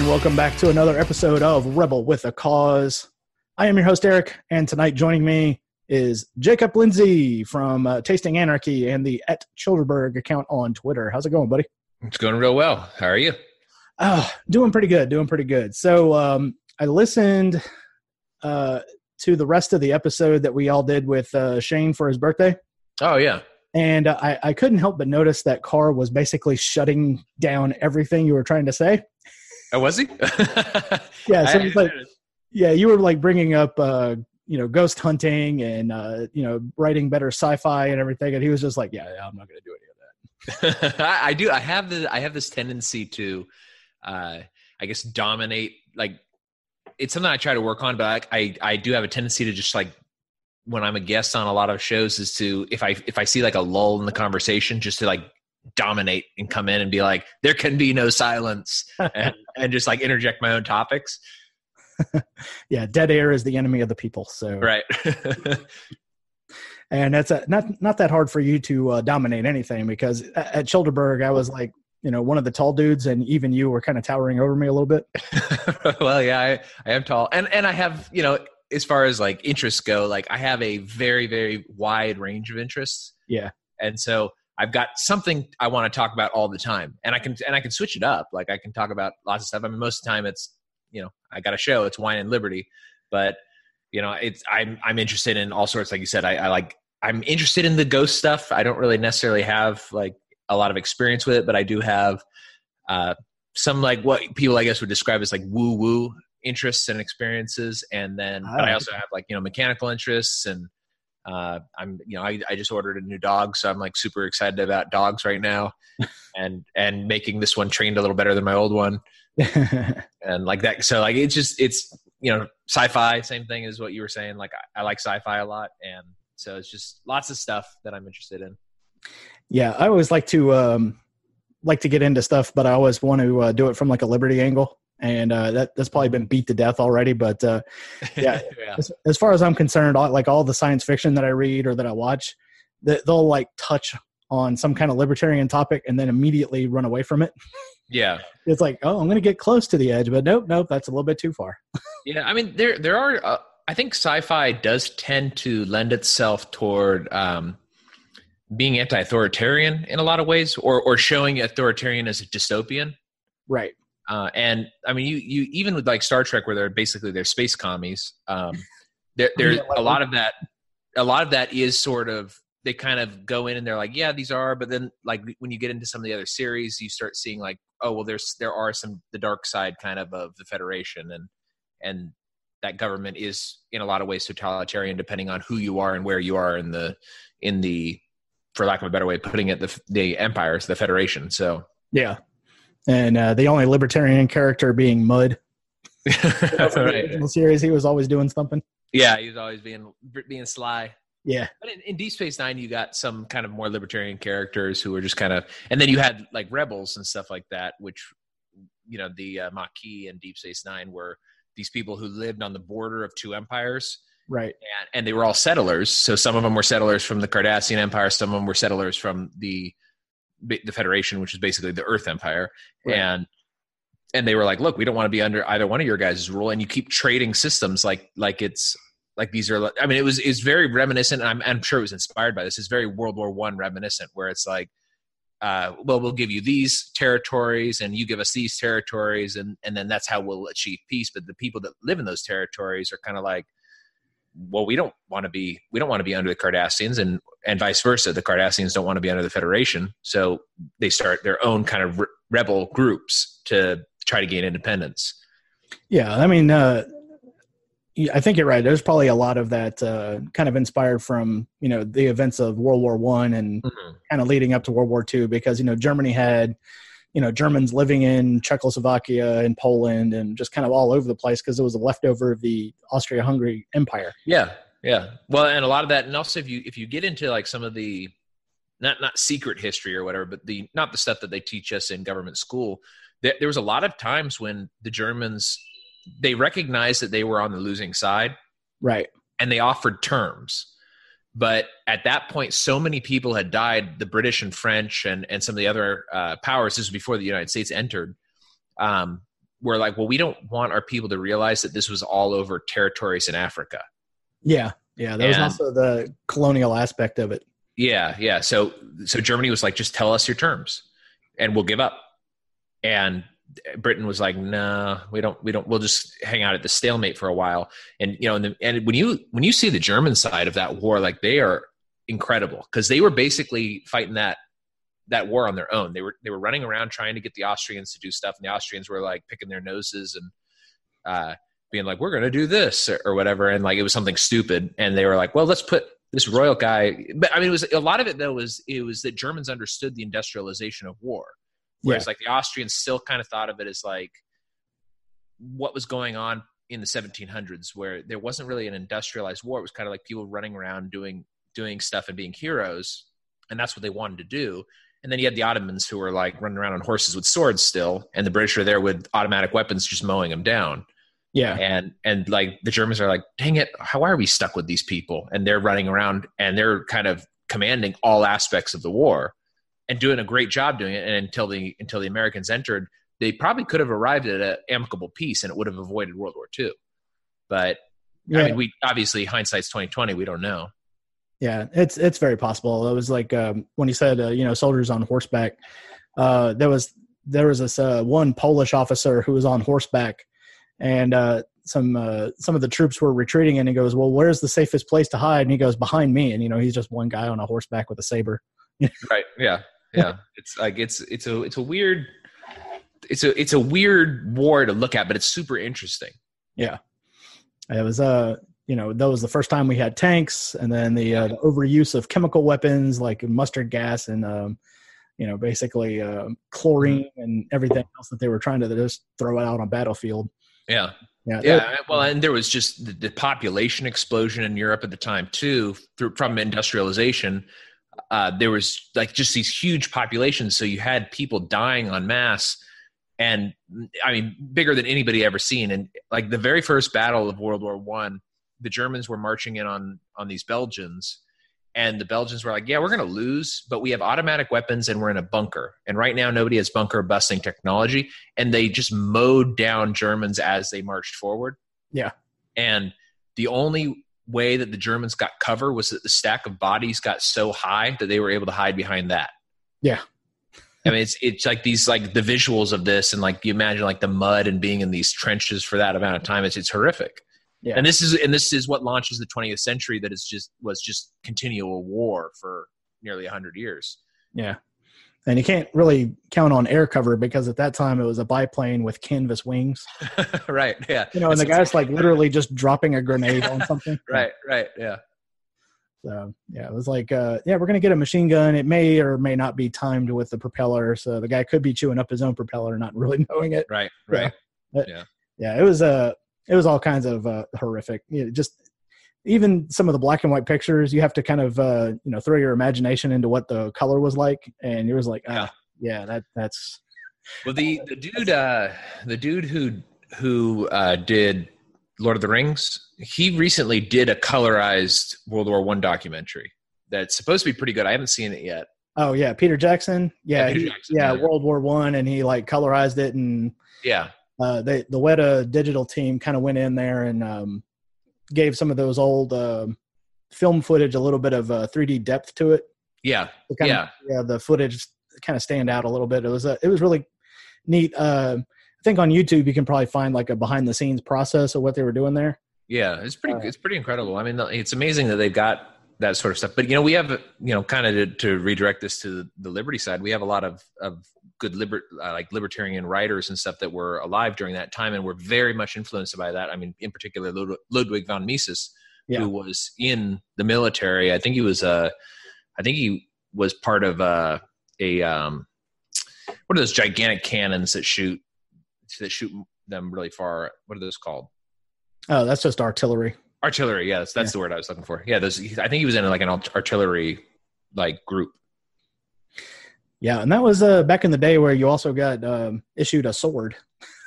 And welcome back to another episode of Rebel with a Cause. I am your host, Eric, and tonight joining me is Jacob Lindsay from uh, Tasting Anarchy and the at Childerberg account on Twitter. How's it going, buddy? It's going real well. How are you? Oh, doing pretty good, doing pretty good. So um, I listened uh, to the rest of the episode that we all did with uh, Shane for his birthday. Oh, yeah. And uh, I, I couldn't help but notice that Carr was basically shutting down everything you were trying to say. Oh, was he? yeah, so it's like, yeah, you were like bringing up, uh, you know, ghost hunting and uh, you know, writing better sci-fi and everything, and he was just like, yeah, yeah I'm not going to do any of that. I, I do. I have the. I have this tendency to, uh, I guess, dominate. Like, it's something I try to work on, but I, I, I do have a tendency to just like when I'm a guest on a lot of shows is to if I if I see like a lull in the conversation, just to like dominate and come in and be like, there can be no silence, and, and just like interject my own topics. yeah, dead air is the enemy of the people. So right. and that's a, not not that hard for you to uh, dominate anything because at, at Childerberg I was like you know one of the tall dudes and even you were kind of towering over me a little bit well yeah I, I am tall and and i have you know as far as like interests go like i have a very very wide range of interests yeah and so I've got something I want to talk about all the time, and I can and I can switch it up. Like I can talk about lots of stuff. I mean, most of the time it's you know I got a show. It's wine and liberty, but you know it's I'm I'm interested in all sorts. Like you said, I, I like I'm interested in the ghost stuff. I don't really necessarily have like a lot of experience with it, but I do have uh, some like what people I guess would describe as like woo woo interests and experiences, and then but I also have like you know mechanical interests and uh, I'm, you know, I, I just ordered a new dog, so I'm like super excited about dogs right now, and and making this one trained a little better than my old one, and like that. So like it's just it's you know sci-fi, same thing as what you were saying. Like I, I like sci-fi a lot, and so it's just lots of stuff that I'm interested in. Yeah, I always like to um, like to get into stuff, but I always want to uh, do it from like a liberty angle and uh, that that's probably been beat to death already. But uh, yeah, yeah. As, as, far as I'm concerned, all, like all the science fiction that I read or that I watch, that they'll like touch on some kind of libertarian topic and then immediately run away from it. Yeah, it's like, oh, I'm going to get close to the edge, but nope, nope, that's a little bit too far. yeah, I mean, there there are. Uh, I think sci-fi does tend to lend itself toward. Um, being anti-authoritarian in a lot of ways, or or showing authoritarian as a dystopian. Right. Uh, and I mean, you you even with like Star Trek, where they're basically they're space commies. Um, there, there's a lot of that. A lot of that is sort of they kind of go in and they're like, yeah, these are. But then, like when you get into some of the other series, you start seeing like, oh, well, there's there are some the dark side kind of of the Federation, and and that government is in a lot of ways totalitarian, depending on who you are and where you are in the in the, for lack of a better way of putting it, the the empires, the Federation. So yeah, and uh, the only libertarian character being Mudd. That's right. the series, he was always doing something. Yeah, he was always being being sly. Yeah, but in, in, Deep Space Nine, you got some kind of more libertarian characters who were just kind of, and then you had like rebels and stuff like that, which you know the uh, Maquis and Deep Space Nine were these people who lived on the border of two empires. Right. And, and they were all settlers. So some of them were settlers from the Cardassian Empire, some of them were settlers from the the Federation, which is basically the Earth Empire, right. and and they were like, look, we don't want to be under either one of your guys' rule, and you keep trading systems like like it's like these are. I mean, it was is very reminiscent. I'm I'm sure it was inspired by this. It's very World War One reminiscent, where it's like. Uh, well, we'll give you these territories, and you give us these territories, and and then that's how we'll achieve peace. But the people that live in those territories are kind of like, well, we don't want to be we don't want to be under the Cardassians, and and vice versa. The Cardassians don't want to be under the Federation, so they start their own kind of re- rebel groups to try to gain independence. Yeah, I mean, uh, I think you're right. There's probably a lot of that uh, kind of inspired from you know the events of World War One and mm-hmm. kind of leading up to World War Two, because you know Germany had you know Germans living in Czechoslovakia and Poland and just kind of all over the place because it was a leftover of the Austria-Hungary Empire. Yeah, yeah. Well, and a lot of that, and also if you if you get into like some of the not not secret history or whatever, but the not the stuff that they teach us in government school. There, there was a lot of times when the Germans they recognized that they were on the losing side, right? And they offered terms but at that point, so many people had died. The British and French and and some of the other uh, powers. This was before the United States entered. Um, were like, well, we don't want our people to realize that this was all over territories in Africa. Yeah, yeah, that was also the colonial aspect of it. Yeah, yeah. So so Germany was like, just tell us your terms, and we'll give up. And Britain was like, "Nah, we don't. We don't. We'll just hang out at the stalemate for a while." And you know, and, the, and when you when you see the German side of that war, like they are incredible because they were basically fighting that that war on their own. They were they were running around trying to get the Austrians to do stuff, and the Austrians were like picking their noses and uh, being like, "We're going to do this" or, or, whatever, and like it was something stupid, and they were like, "Well, let's put this royal guy." But I mean, it was a lot of it though was it was that Germans understood the industrialization of war, whereas yeah. like the Austrians still kind of thought of it as like what was going on in the 1700s, where there wasn't really an industrialized war. It was kind of like people running around doing doing stuff and being heroes, and that's what they wanted to do. And then you had the Ottomans who were like running around on horses with swords still, and the British are there with automatic weapons just mowing them down. Yeah. And and like the Germans are like, dang it, how are we stuck with these people? And they're running around and they're kind of commanding all aspects of the war and doing a great job doing it. And until the until the Americans entered, they probably could have arrived at an amicable peace and it would have avoided World War II. But yeah. I mean, we obviously hindsight's twenty twenty. We don't know. Yeah, it's it's very possible. It was like um, when he said, uh, you know, soldiers on horseback. Uh, there was there was this uh, one Polish officer who was on horseback, and uh, some uh, some of the troops were retreating, and he goes, "Well, where's the safest place to hide?" And he goes, "Behind me." And you know, he's just one guy on a horseback with a saber. right. Yeah. Yeah. it's like it's it's a it's a weird it's a it's a weird war to look at, but it's super interesting. Yeah. It was uh you know that was the first time we had tanks and then the, uh, the overuse of chemical weapons like mustard gas and um, you know basically uh, chlorine mm-hmm. and everything else that they were trying to just throw out on battlefield yeah yeah yeah well and there was just the, the population explosion in europe at the time too through, from industrialization uh, there was like just these huge populations so you had people dying on mass and i mean bigger than anybody ever seen and like the very first battle of world war one the Germans were marching in on on these Belgians, and the Belgians were like, "Yeah, we're going to lose, but we have automatic weapons and we're in a bunker. And right now, nobody has bunker busting technology." And they just mowed down Germans as they marched forward. Yeah, and the only way that the Germans got cover was that the stack of bodies got so high that they were able to hide behind that. Yeah. I mean, it's it's like these like the visuals of this, and like you imagine like the mud and being in these trenches for that amount of time. It's it's horrific. Yeah. And this is and this is what launches the 20th century that is just was just continual war for nearly 100 years. Yeah. And you can't really count on air cover because at that time it was a biplane with canvas wings. right. Yeah. You know, and the guy's like literally just dropping a grenade on something. right. Right. Yeah. So yeah, it was like, uh, yeah, we're gonna get a machine gun. It may or may not be timed with the propeller, so the guy could be chewing up his own propeller, not really knowing it. Right. Right. Yeah. yeah. yeah. It was a uh, it was all kinds of uh, horrific. You know, just even some of the black and white pictures, you have to kind of uh, you know throw your imagination into what the color was like, and you was like, ah, yeah, that that's. Well, the the dude, uh, the dude who who uh, did Lord of the Rings, he recently did a colorized World War One documentary that's supposed to be pretty good. I haven't seen it yet. Oh yeah, Peter Jackson. Yeah, yeah, Peter Jackson, yeah, yeah. World War One, and he like colorized it and yeah, uh, they, the Weta digital team kind of went in there and um, gave some of those old uh, film footage a little bit of uh, 3D depth to it. Yeah, yeah, of, yeah. The footage kind of stand out a little bit. It was a, it was really neat. Uh, I think on YouTube you can probably find like a behind the scenes process of what they were doing there. Yeah, it's pretty. Uh, it's pretty incredible. I mean, it's amazing that they've got that sort of stuff. But you know, we have you know, kind of to, to redirect this to the liberty side. We have a lot of of good liber- uh, like libertarian writers and stuff that were alive during that time and were very much influenced by that. I mean, in particular, Lud- Ludwig von Mises, yeah. who was in the military. I think he was uh, I think he was part of uh, a um, what are those gigantic cannons that shoot that shoot them really far? What are those called? Oh, that's just artillery. Artillery, yes, that's yeah. the word I was looking for. Yeah, those. I think he was in like an artillery like group. Yeah, and that was uh, back in the day where you also got um, issued a sword.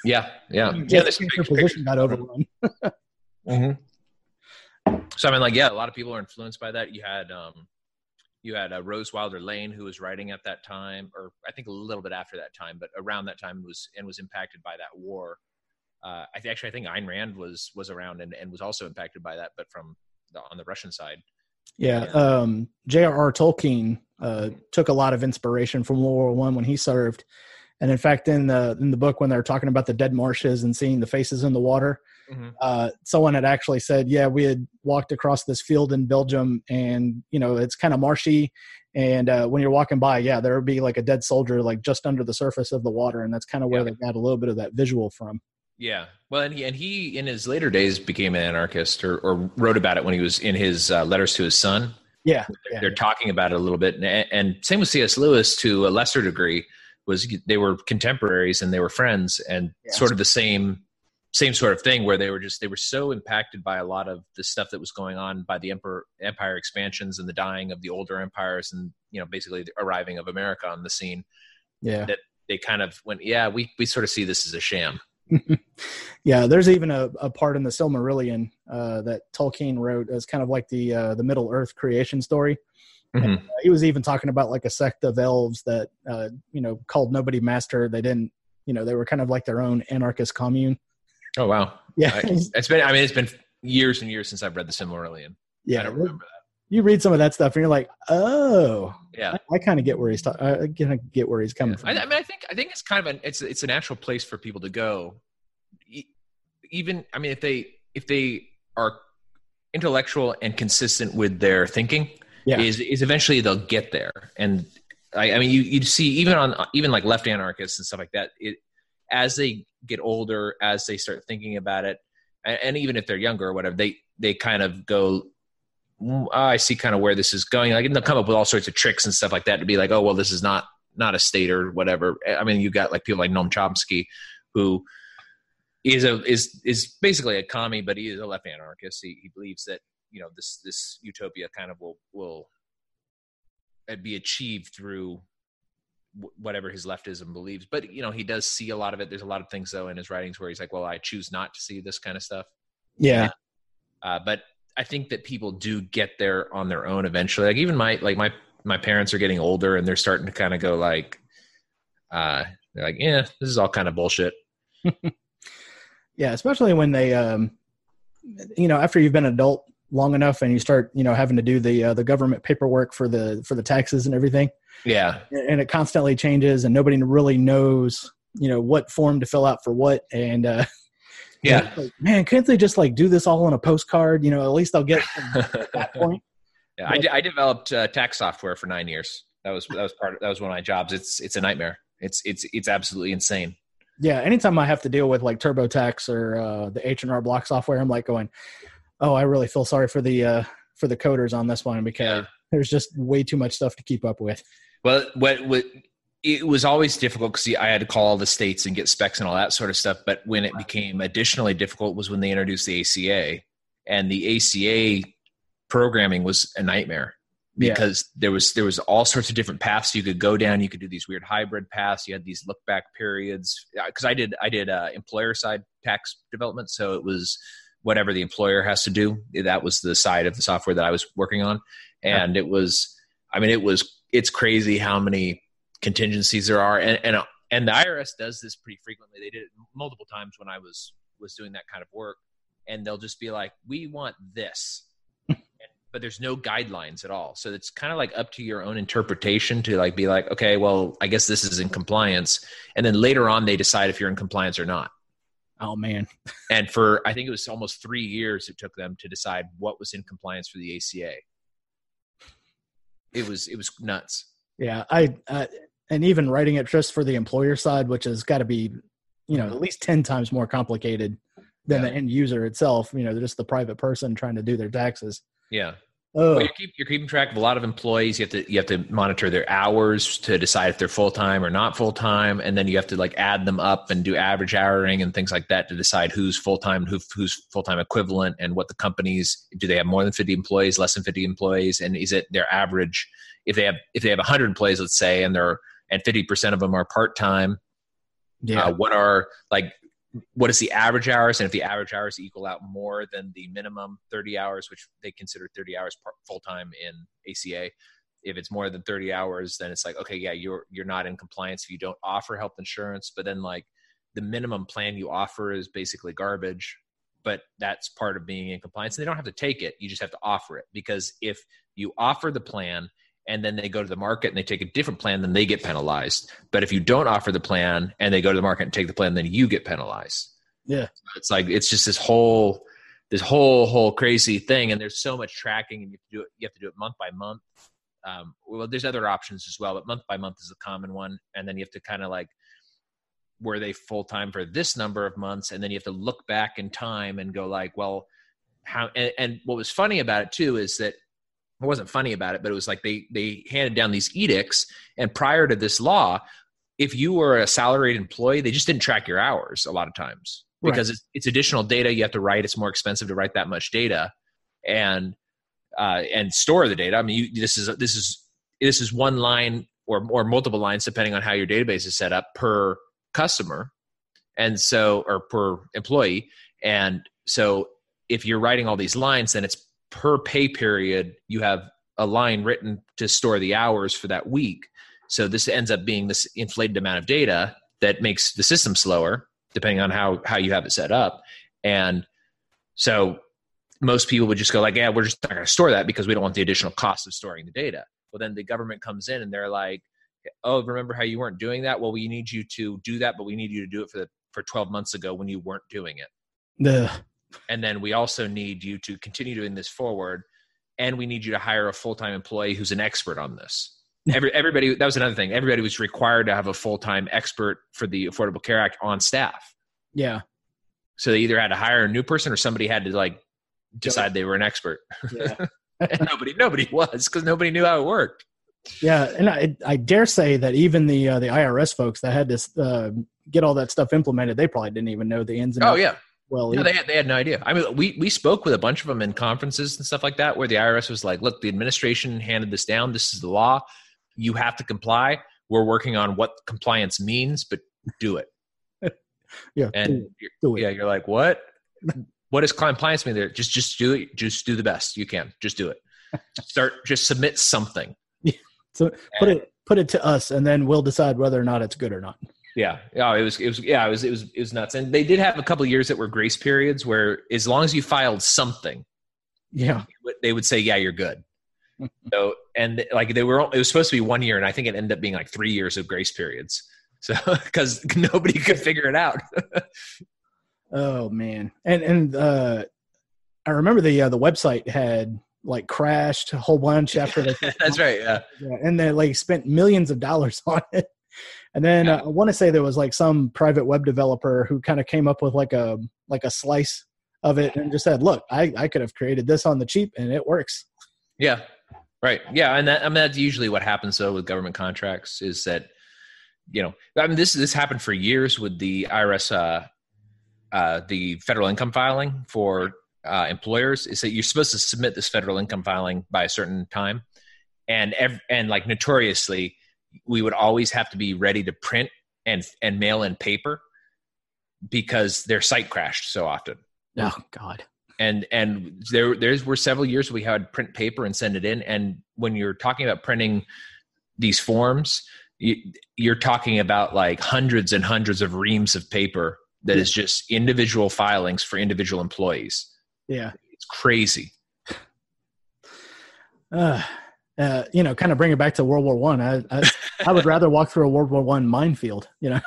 Yeah, yeah, yeah. This position got overrun. mm-hmm. So I mean, like, yeah, a lot of people are influenced by that. You had, um, you had uh, Rose Wilder Lane, who was writing at that time, or I think a little bit after that time, but around that time was and was impacted by that war. Uh, I th- actually I think Ayn Rand was was around and, and was also impacted by that, but from the, on the Russian side. Yeah, um, J.R.R. Tolkien uh, took a lot of inspiration from World War One when he served, and in fact, in the in the book when they're talking about the dead marshes and seeing the faces in the water, mm-hmm. uh, someone had actually said, "Yeah, we had walked across this field in Belgium, and you know it's kind of marshy, and uh, when you're walking by, yeah, there would be like a dead soldier like just under the surface of the water, and that's kind of where yeah. they got a little bit of that visual from." Yeah, well, and he and he in his later days became an anarchist, or, or wrote about it when he was in his uh, letters to his son. Yeah, they're, they're talking about it a little bit, and, and same with C.S. Lewis to a lesser degree was they were contemporaries and they were friends, and yeah. sort of the same same sort of thing where they were just they were so impacted by a lot of the stuff that was going on by the emperor empire expansions and the dying of the older empires and you know basically the arriving of america on the scene yeah that they kind of went yeah we we sort of see this as a sham yeah there's even a, a part in the silmarillion uh, that tolkien wrote as kind of like the uh, the middle earth creation story mm-hmm. and, uh, he was even talking about like a sect of elves that uh, you know called nobody master they didn't you know they were kind of like their own anarchist commune Oh wow! Yeah, I, it's been. I mean, it's been years and years since I've read the Silmarillion. Yeah, I don't remember that. You read some of that stuff, and you're like, oh, yeah. I, I kind of get where he's. Ta- I kind of get where he's coming yeah. from. I, I, mean, I think I think it's kind of an it's it's a natural place for people to go. Even I mean, if they if they are intellectual and consistent with their thinking, yeah. is is eventually they'll get there. And I, I mean, you you see even on even like left anarchists and stuff like that. It as they get older, as they start thinking about it, and, and even if they're younger or whatever, they they kind of go, oh, I see kind of where this is going. Like, and they'll come up with all sorts of tricks and stuff like that to be like, oh, well, this is not not a state or whatever. I mean, you got like people like Noam Chomsky, who is a is is basically a commie, but he is a left anarchist. He, he believes that you know this this utopia kind of will will be achieved through whatever his leftism believes. But you know, he does see a lot of it. There's a lot of things though in his writings where he's like, "Well, I choose not to see this kind of stuff." Yeah. Uh, but I think that people do get there on their own eventually. Like even my like my my parents are getting older and they're starting to kind of go like, uh, they're like, "Yeah, this is all kind of bullshit." yeah, especially when they, um, you know, after you've been an adult long enough and you start, you know, having to do the uh, the government paperwork for the for the taxes and everything yeah. And it constantly changes and nobody really knows, you know, what form to fill out for what. And, uh, yeah, like, man, can't they just like do this all on a postcard? You know, at least I'll get that point. Yeah, I, I developed uh, tax software for nine years. That was that was part of that was one of my jobs. It's it's a nightmare. It's it's it's absolutely insane. Yeah, anytime I have to deal with like TurboTax or uh, the H and R Block software, I'm like going, "Oh, I really feel sorry for the uh, for the coders on this one because yeah. there's just way too much stuff to keep up with." Well, what what it was always difficult because I had to call all the states and get specs and all that sort of stuff. But when it became additionally difficult was when they introduced the ACA, and the ACA programming was a nightmare because yeah. there was there was all sorts of different paths you could go down. You could do these weird hybrid paths. You had these look back periods because I did I did uh, employer side tax development, so it was whatever the employer has to do. That was the side of the software that I was working on, and it was I mean it was it's crazy how many contingencies there are, and and and the IRS does this pretty frequently. They did it multiple times when I was was doing that kind of work, and they'll just be like, "We want this." but there's no guidelines at all. So it's kind of like up to your own interpretation to like be like, okay, well, I guess this is in compliance. And then later on they decide if you're in compliance or not. Oh man. and for I think it was almost 3 years it took them to decide what was in compliance for the ACA it was it was nuts. Yeah, I uh, and even writing it just for the employer side, which has got to be, you know, mm-hmm. at least ten times more complicated than yeah. the end user itself. You know, just the private person trying to do their taxes. Yeah. Oh. Well, you're, keep, you're, keeping track of a lot of employees. You have to you have to monitor their hours to decide if they're full time or not full time, and then you have to like add them up and do average houring and things like that to decide who's full time, who, who's full time equivalent, and what the companies do. They have more than fifty employees, less than fifty employees, and is it their average? If they have if they have hundred employees, let's say, and they're and fifty percent of them are part time. Yeah. Uh, what are like what is the average hours? And if the average hours equal out more than the minimum 30 hours which they consider 30 hours full time in aca if it's more than 30 hours then it's like okay yeah you're you're not in compliance if you don't offer health insurance. But then like the minimum plan you offer is basically garbage but that's part of being in compliance. And they don't have to take it. You just have to offer it. Because if you offer the plan and then they go to the market and they take a different plan then they get penalized. But if you don't offer the plan and they go to the market and take the plan then you get penalized. Yeah. It's like it's just this whole this whole whole crazy thing. And there's so much tracking and you have to do it you have to do it month by month. Um, well there's other options as well but month by month is a common one. And then you have to kind of like were they full time for this number of months? And then you have to look back in time and go like well how and, and what was funny about it too is that it wasn't funny about it but it was like they they handed down these edicts and prior to this law if you were a salaried employee they just didn't track your hours a lot of times. Because right. it's, it's, additional data you have to write it's more expensive to write that much data and uh, and store the data. I mean you, this is this is this is one line or or multiple lines depending on how your database is set up per customer and so or per employee. And so if you're writing all these lines then it's per pay period you have a line written to store the hours for that week so this ends up being this inflated amount of data that makes the system slower depending on how how you have it set up and so most people would just go like yeah we're just not going to store that because we don't want the additional cost of storing the data well then the government comes in and they're like oh, remember how you weren't doing that? Well, we need you to do that, but we need you to do it for the for 12 months ago when you weren't doing it. The and then we also need you to continue doing this forward, and we need you to hire a full time employee who's an expert on this. Every, everybody that was another thing. Everybody was required to have a full time expert for the Affordable Care Act on staff. Yeah. So they either had to hire a new person or somebody had to like decide they were an expert. Yeah. nobody nobody was because nobody knew how it worked. Yeah, and I, I dare say that even the uh, the IRS folks that had to uh, get all that stuff implemented, they probably didn't even know the ins and oh, outs. Oh yeah, well, no, they had, they had no idea. I mean, we we spoke with a bunch of them in conferences and stuff like that, where the IRS was like, "Look, the administration handed this down. This is the law. You have to comply. We're working on what compliance means, but do it." yeah, and do, do it. yeah, you're like, "What? what does compliance mean?" There, just just do it. Just do the best you can. Just do it. Start. Just submit something. Yeah. So put it put it to us, and then we'll decide whether or not it's good or not. Yeah, yeah, it was, it was, yeah, it was, it was, it was nuts. And they did have a couple years that were grace periods where, as long as you filed something, yeah, they would say, yeah, you're good. so, and like they were, it was supposed to be one year, and I think it ended up being like three years of grace periods. So, because nobody could figure it out. oh man, and and uh, I remember the uh, the website had like crashed a whole bunch after they. That's right. Yeah. yeah. And they like spent millions of dollars on it. And then yeah. uh, I want to say there was like some private web developer who kind of came up with like a like a slice of it and just said, "Look, I I could have created this on the cheap and it works." Yeah. Right. Yeah, and that, I mean that's usually what happens though with government contracts is that you know I mean this this happened for years with the IRS uh, uh, the federal income filing for uh, employers is that you're supposed to submit this federal income filing by a certain time, and ev- and like notoriously, we would always have to be ready to print and and mail in paper because their site crashed so often. Oh God. And and there there's were several years we had print paper and send it in. And when you're talking about printing these forms, you, you're talking about like hundreds and hundreds of reams of paper that is just individual filings for individual employees. Yeah, it's crazy. Uh, uh, you know, kind of bring it back to World War One. I, I, I would rather walk through a World War One minefield. You know.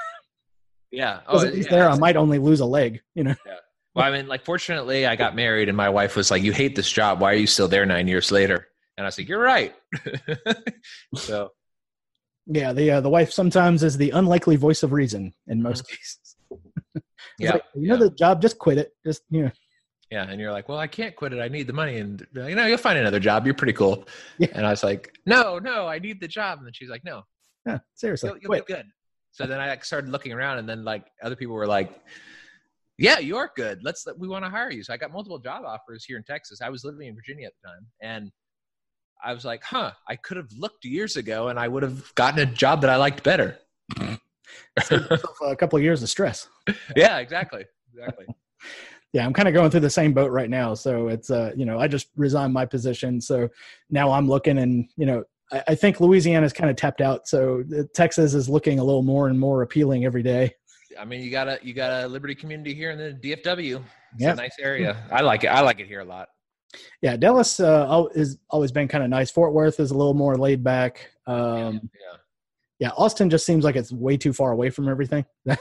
Yeah. Oh, yeah, there, I might only lose a leg. You know. Yeah. Well, I mean, like, fortunately, I got married, and my wife was like, "You hate this job. Why are you still there nine years later?" And I was like, "You're right." so. Yeah, the uh, the wife sometimes is the unlikely voice of reason in most mm-hmm. cases. yeah, like, you know the job, just quit it. Just you know. Yeah, and you're like, well, I can't quit it. I need the money, and you know, you'll find another job. You're pretty cool. Yeah. And I was like, no, no, I need the job. And then she's like, no, yeah, seriously, you'll, you'll be good. So then I started looking around, and then like other people were like, yeah, you are good. Let's we want to hire you. So I got multiple job offers here in Texas. I was living in Virginia at the time, and I was like, huh, I could have looked years ago, and I would have gotten a job that I liked better. a couple of years of stress. yeah, exactly, exactly yeah, I'm kind of going through the same boat right now. So it's uh, you know, I just resigned my position. So now I'm looking and, you know, I, I think Louisiana's kind of tapped out, so Texas is looking a little more and more appealing every day. I mean, you got a you got a Liberty community here in the DFW. It's yep. a nice area. I like it. I like it here a lot. Yeah, Dallas uh, has always been kind of nice. Fort Worth is a little more laid back. Um, yeah, yeah. Austin just seems like it's way too far away from everything. well,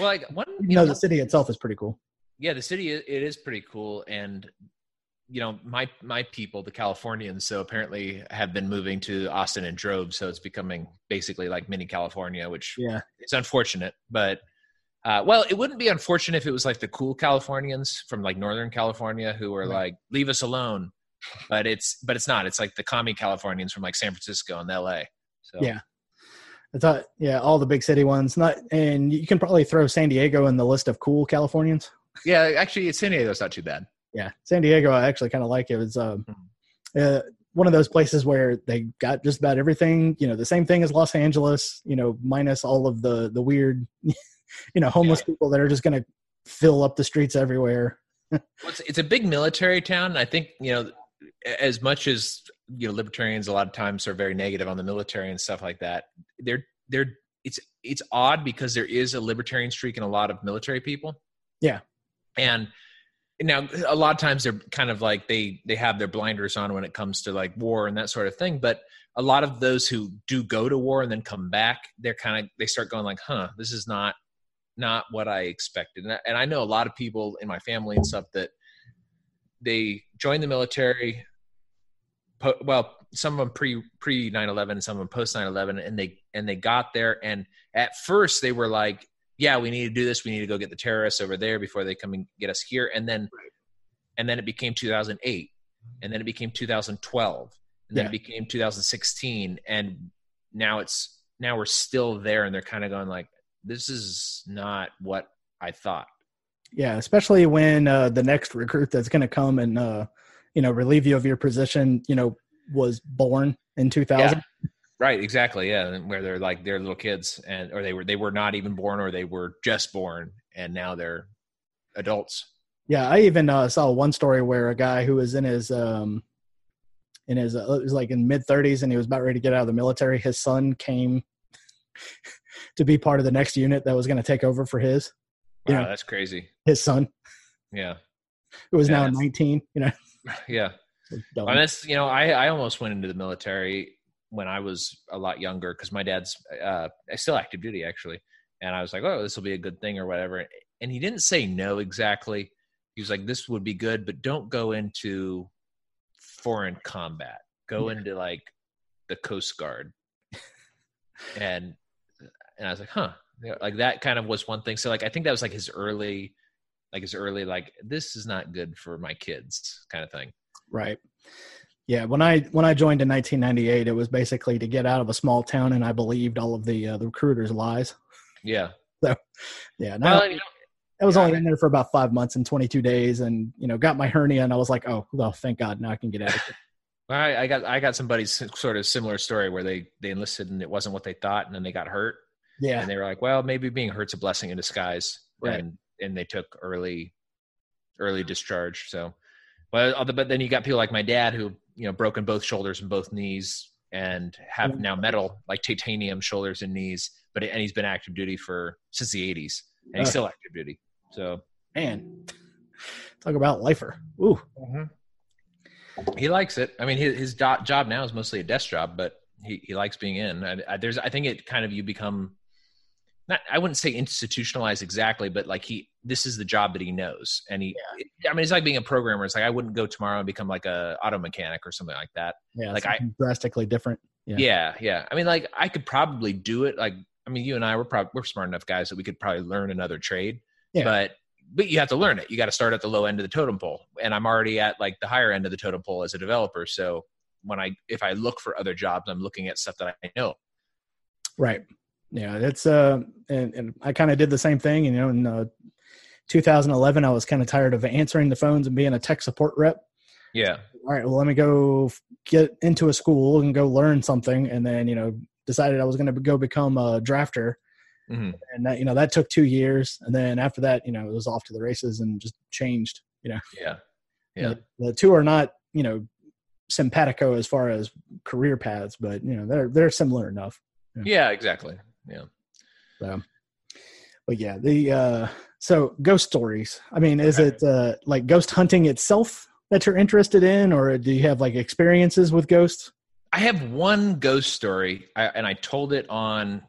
like one, you, you know, know, the city itself is pretty cool. Yeah, the city it is pretty cool, and you know my my people the californians so apparently have been moving to austin and droves so it's becoming basically like mini california which yeah it's unfortunate but uh, well it wouldn't be unfortunate if it was like the cool californians from like northern california who were right. like leave us alone but it's but it's not it's like the commie californians from like san francisco and la so yeah I thought, yeah, all the big city ones. Not, and you can probably throw San Diego in the list of cool Californians. Yeah, actually, San Diego's not too bad yeah, San Diego, I actually kind of like it. It's um, hmm. uh, one of those places where they got just about everything. You know, the same thing as Los Angeles. You know, minus all of the the weird, you know, homeless yeah. people that are just going to fill up the streets everywhere. well, it's, it's a big military town. I think you know, as much as you know, libertarians a lot of times are very negative on the military and stuff like that. They're they're it's it's odd because there is a libertarian streak in a lot of military people. Yeah, and now a lot of times they're kind of like they they have their blinders on when it comes to like war and that sort of thing but a lot of those who do go to war and then come back they're kind of they start going like huh this is not not what i expected. And I, and I know a lot of people in my family and stuff that they join the military po- well some of them pre pre 9-11 some of them post 9-11 and they and they got there and at first they were like yeah, we need to do this. We need to go get the terrorists over there before they come and get us here. And then, right. and then it became 2008, and then it became 2012, and then yeah. it became 2016, and now it's now we're still there, and they're kind of going like, this is not what I thought. Yeah, especially when uh, the next recruit that's going to come and uh, you know relieve you of your position, you know, was born in 2000. Yeah. Right, exactly. Yeah, where they're like they're little kids, and or they were they were not even born, or they were just born, and now they're adults. Yeah, I even uh, saw one story where a guy who was in his um in his uh, it was like in mid thirties, and he was about ready to get out of the military. His son came to be part of the next unit that was going to take over for his. Wow, know, that's crazy. His son. Yeah. Who was yeah, now nineteen. You know. Yeah. That's you know I I almost went into the military when I was a lot younger because my dad's uh, still active duty actually, and I was like, oh, this will be a good thing or whatever. And he didn't say no exactly. He was like, this would be good, but don't go into foreign combat. Go yeah. into like the Coast Guard. and and I was like, huh, like that kind of was one thing. So like I think that was like his early, like his early like this is not good for my kids kind of thing. Right. Yeah, when I when I joined in 1998, it was basically to get out of a small town, and I believed all of the uh, the recruiters' lies. Yeah. So, yeah. Now, well, you know, I was yeah, only in there for about five months and 22 days, and you know, got my hernia, and I was like, oh, well, thank God, now I can get out of here. Well, I, I got I got somebody's sort of similar story where they they enlisted and it wasn't what they thought, and then they got hurt. Yeah. And they were like, well, maybe being hurt's a blessing in disguise, right. and and they took early early discharge. So, but but then you got people like my dad who you know broken both shoulders and both knees and have now metal like titanium shoulders and knees but and he's been active duty for since the 80s and he's uh, still active duty. So man talk about lifer. Ooh. Mm-hmm. he likes it. I mean his, his do- job now is mostly a desk job but he, he likes being in. I, I, there's i think it kind of you become not I wouldn't say institutionalized exactly, but like he this is the job that he knows. And he yeah. I mean it's like being a programmer. It's like I wouldn't go tomorrow and become like a auto mechanic or something like that. Yeah. Like I drastically different. Yeah. yeah. Yeah. I mean like I could probably do it. Like I mean you and I were probably we're smart enough guys that we could probably learn another trade. Yeah. But but you have to learn it. You got to start at the low end of the totem pole. And I'm already at like the higher end of the totem pole as a developer. So when I if I look for other jobs, I'm looking at stuff that I know. Right. Yeah, it's uh, and, and I kind of did the same thing. You know, in uh, 2011, I was kind of tired of answering the phones and being a tech support rep. Yeah. All right. Well, let me go get into a school and go learn something, and then you know decided I was going to go become a drafter. Mm-hmm. And that you know that took two years, and then after that, you know, it was off to the races and just changed. You know. Yeah. Yeah. The, the two are not you know simpatico as far as career paths, but you know they're they're similar enough. Yeah, yeah exactly. Yeah. So, but yeah, the uh, so ghost stories. I mean, is okay. it uh, like ghost hunting itself that you're interested in, or do you have like experiences with ghosts? I have one ghost story, I, and I told it on,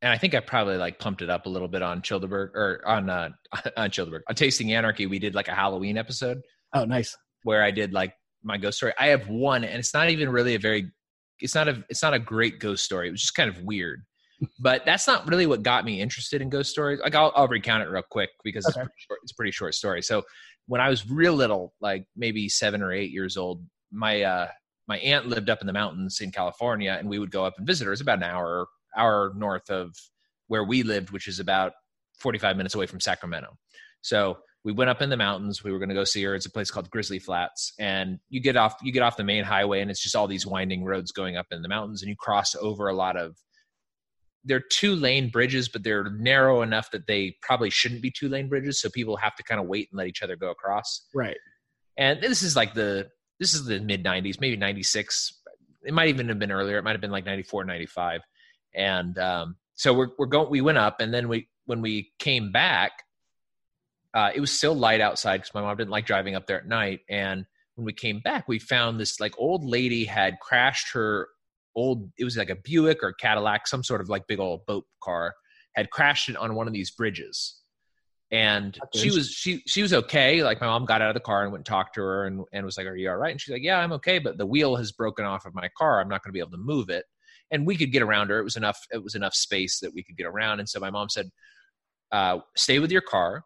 and I think I probably like pumped it up a little bit on Childeberg or on uh, on Childeberg on Tasting Anarchy. We did like a Halloween episode. Oh, nice. Where I did like my ghost story. I have one, and it's not even really a very, it's not a, it's not a great ghost story. It was just kind of weird. But that's not really what got me interested in ghost stories. Like I'll, I'll recount it real quick because okay. it's, pretty short, it's a pretty short story. So when I was real little, like maybe seven or eight years old, my uh, my aunt lived up in the mountains in California, and we would go up and visit her. It was about an hour hour north of where we lived, which is about 45 minutes away from Sacramento. So we went up in the mountains. We were going to go see her. It's a place called Grizzly Flats, and you get off you get off the main highway, and it's just all these winding roads going up in the mountains, and you cross over a lot of. They're two lane bridges, but they're narrow enough that they probably shouldn't be two lane bridges. So people have to kind of wait and let each other go across. Right. And this is like the this is the mid 90s, maybe 96. It might even have been earlier. It might have been like 94, 95. And um, so we're we're going. We went up, and then we when we came back uh, it was still light outside because my mom didn't like driving up there at night. And when we came back, we found this like old lady had crashed her old, it was like a Buick or Cadillac, some sort of like big old boat car, had crashed it on one of these bridges. And she was she she was okay. Like my mom got out of the car and went and talked to her and, and was like, Are you all right? And she's like, Yeah, I'm okay, but the wheel has broken off of my car. I'm not gonna be able to move it. And we could get around her. It was enough, it was enough space that we could get around. And so my mom said, uh, stay with your car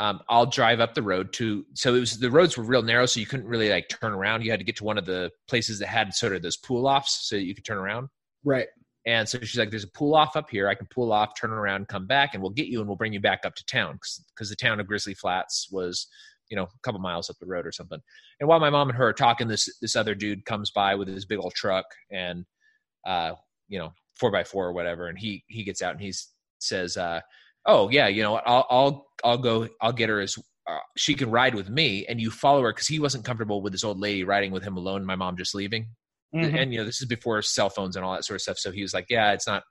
um, I'll drive up the road to. So it was the roads were real narrow, so you couldn't really like turn around. You had to get to one of the places that had sort of those pull offs, so you could turn around. Right. And so she's like, "There's a pull off up here. I can pull off, turn around, come back, and we'll get you, and we'll bring you back up to town because the town of Grizzly Flats was, you know, a couple miles up the road or something." And while my mom and her are talking, this this other dude comes by with his big old truck and, uh, you know, four by four or whatever, and he he gets out and he says, uh, oh yeah, you know, I'll I'll I'll go, I'll get her as uh, she can ride with me, and you follow her because he wasn't comfortable with this old lady riding with him alone. My mom just leaving, mm-hmm. and you know, this is before cell phones and all that sort of stuff. So he was like, yeah, it's not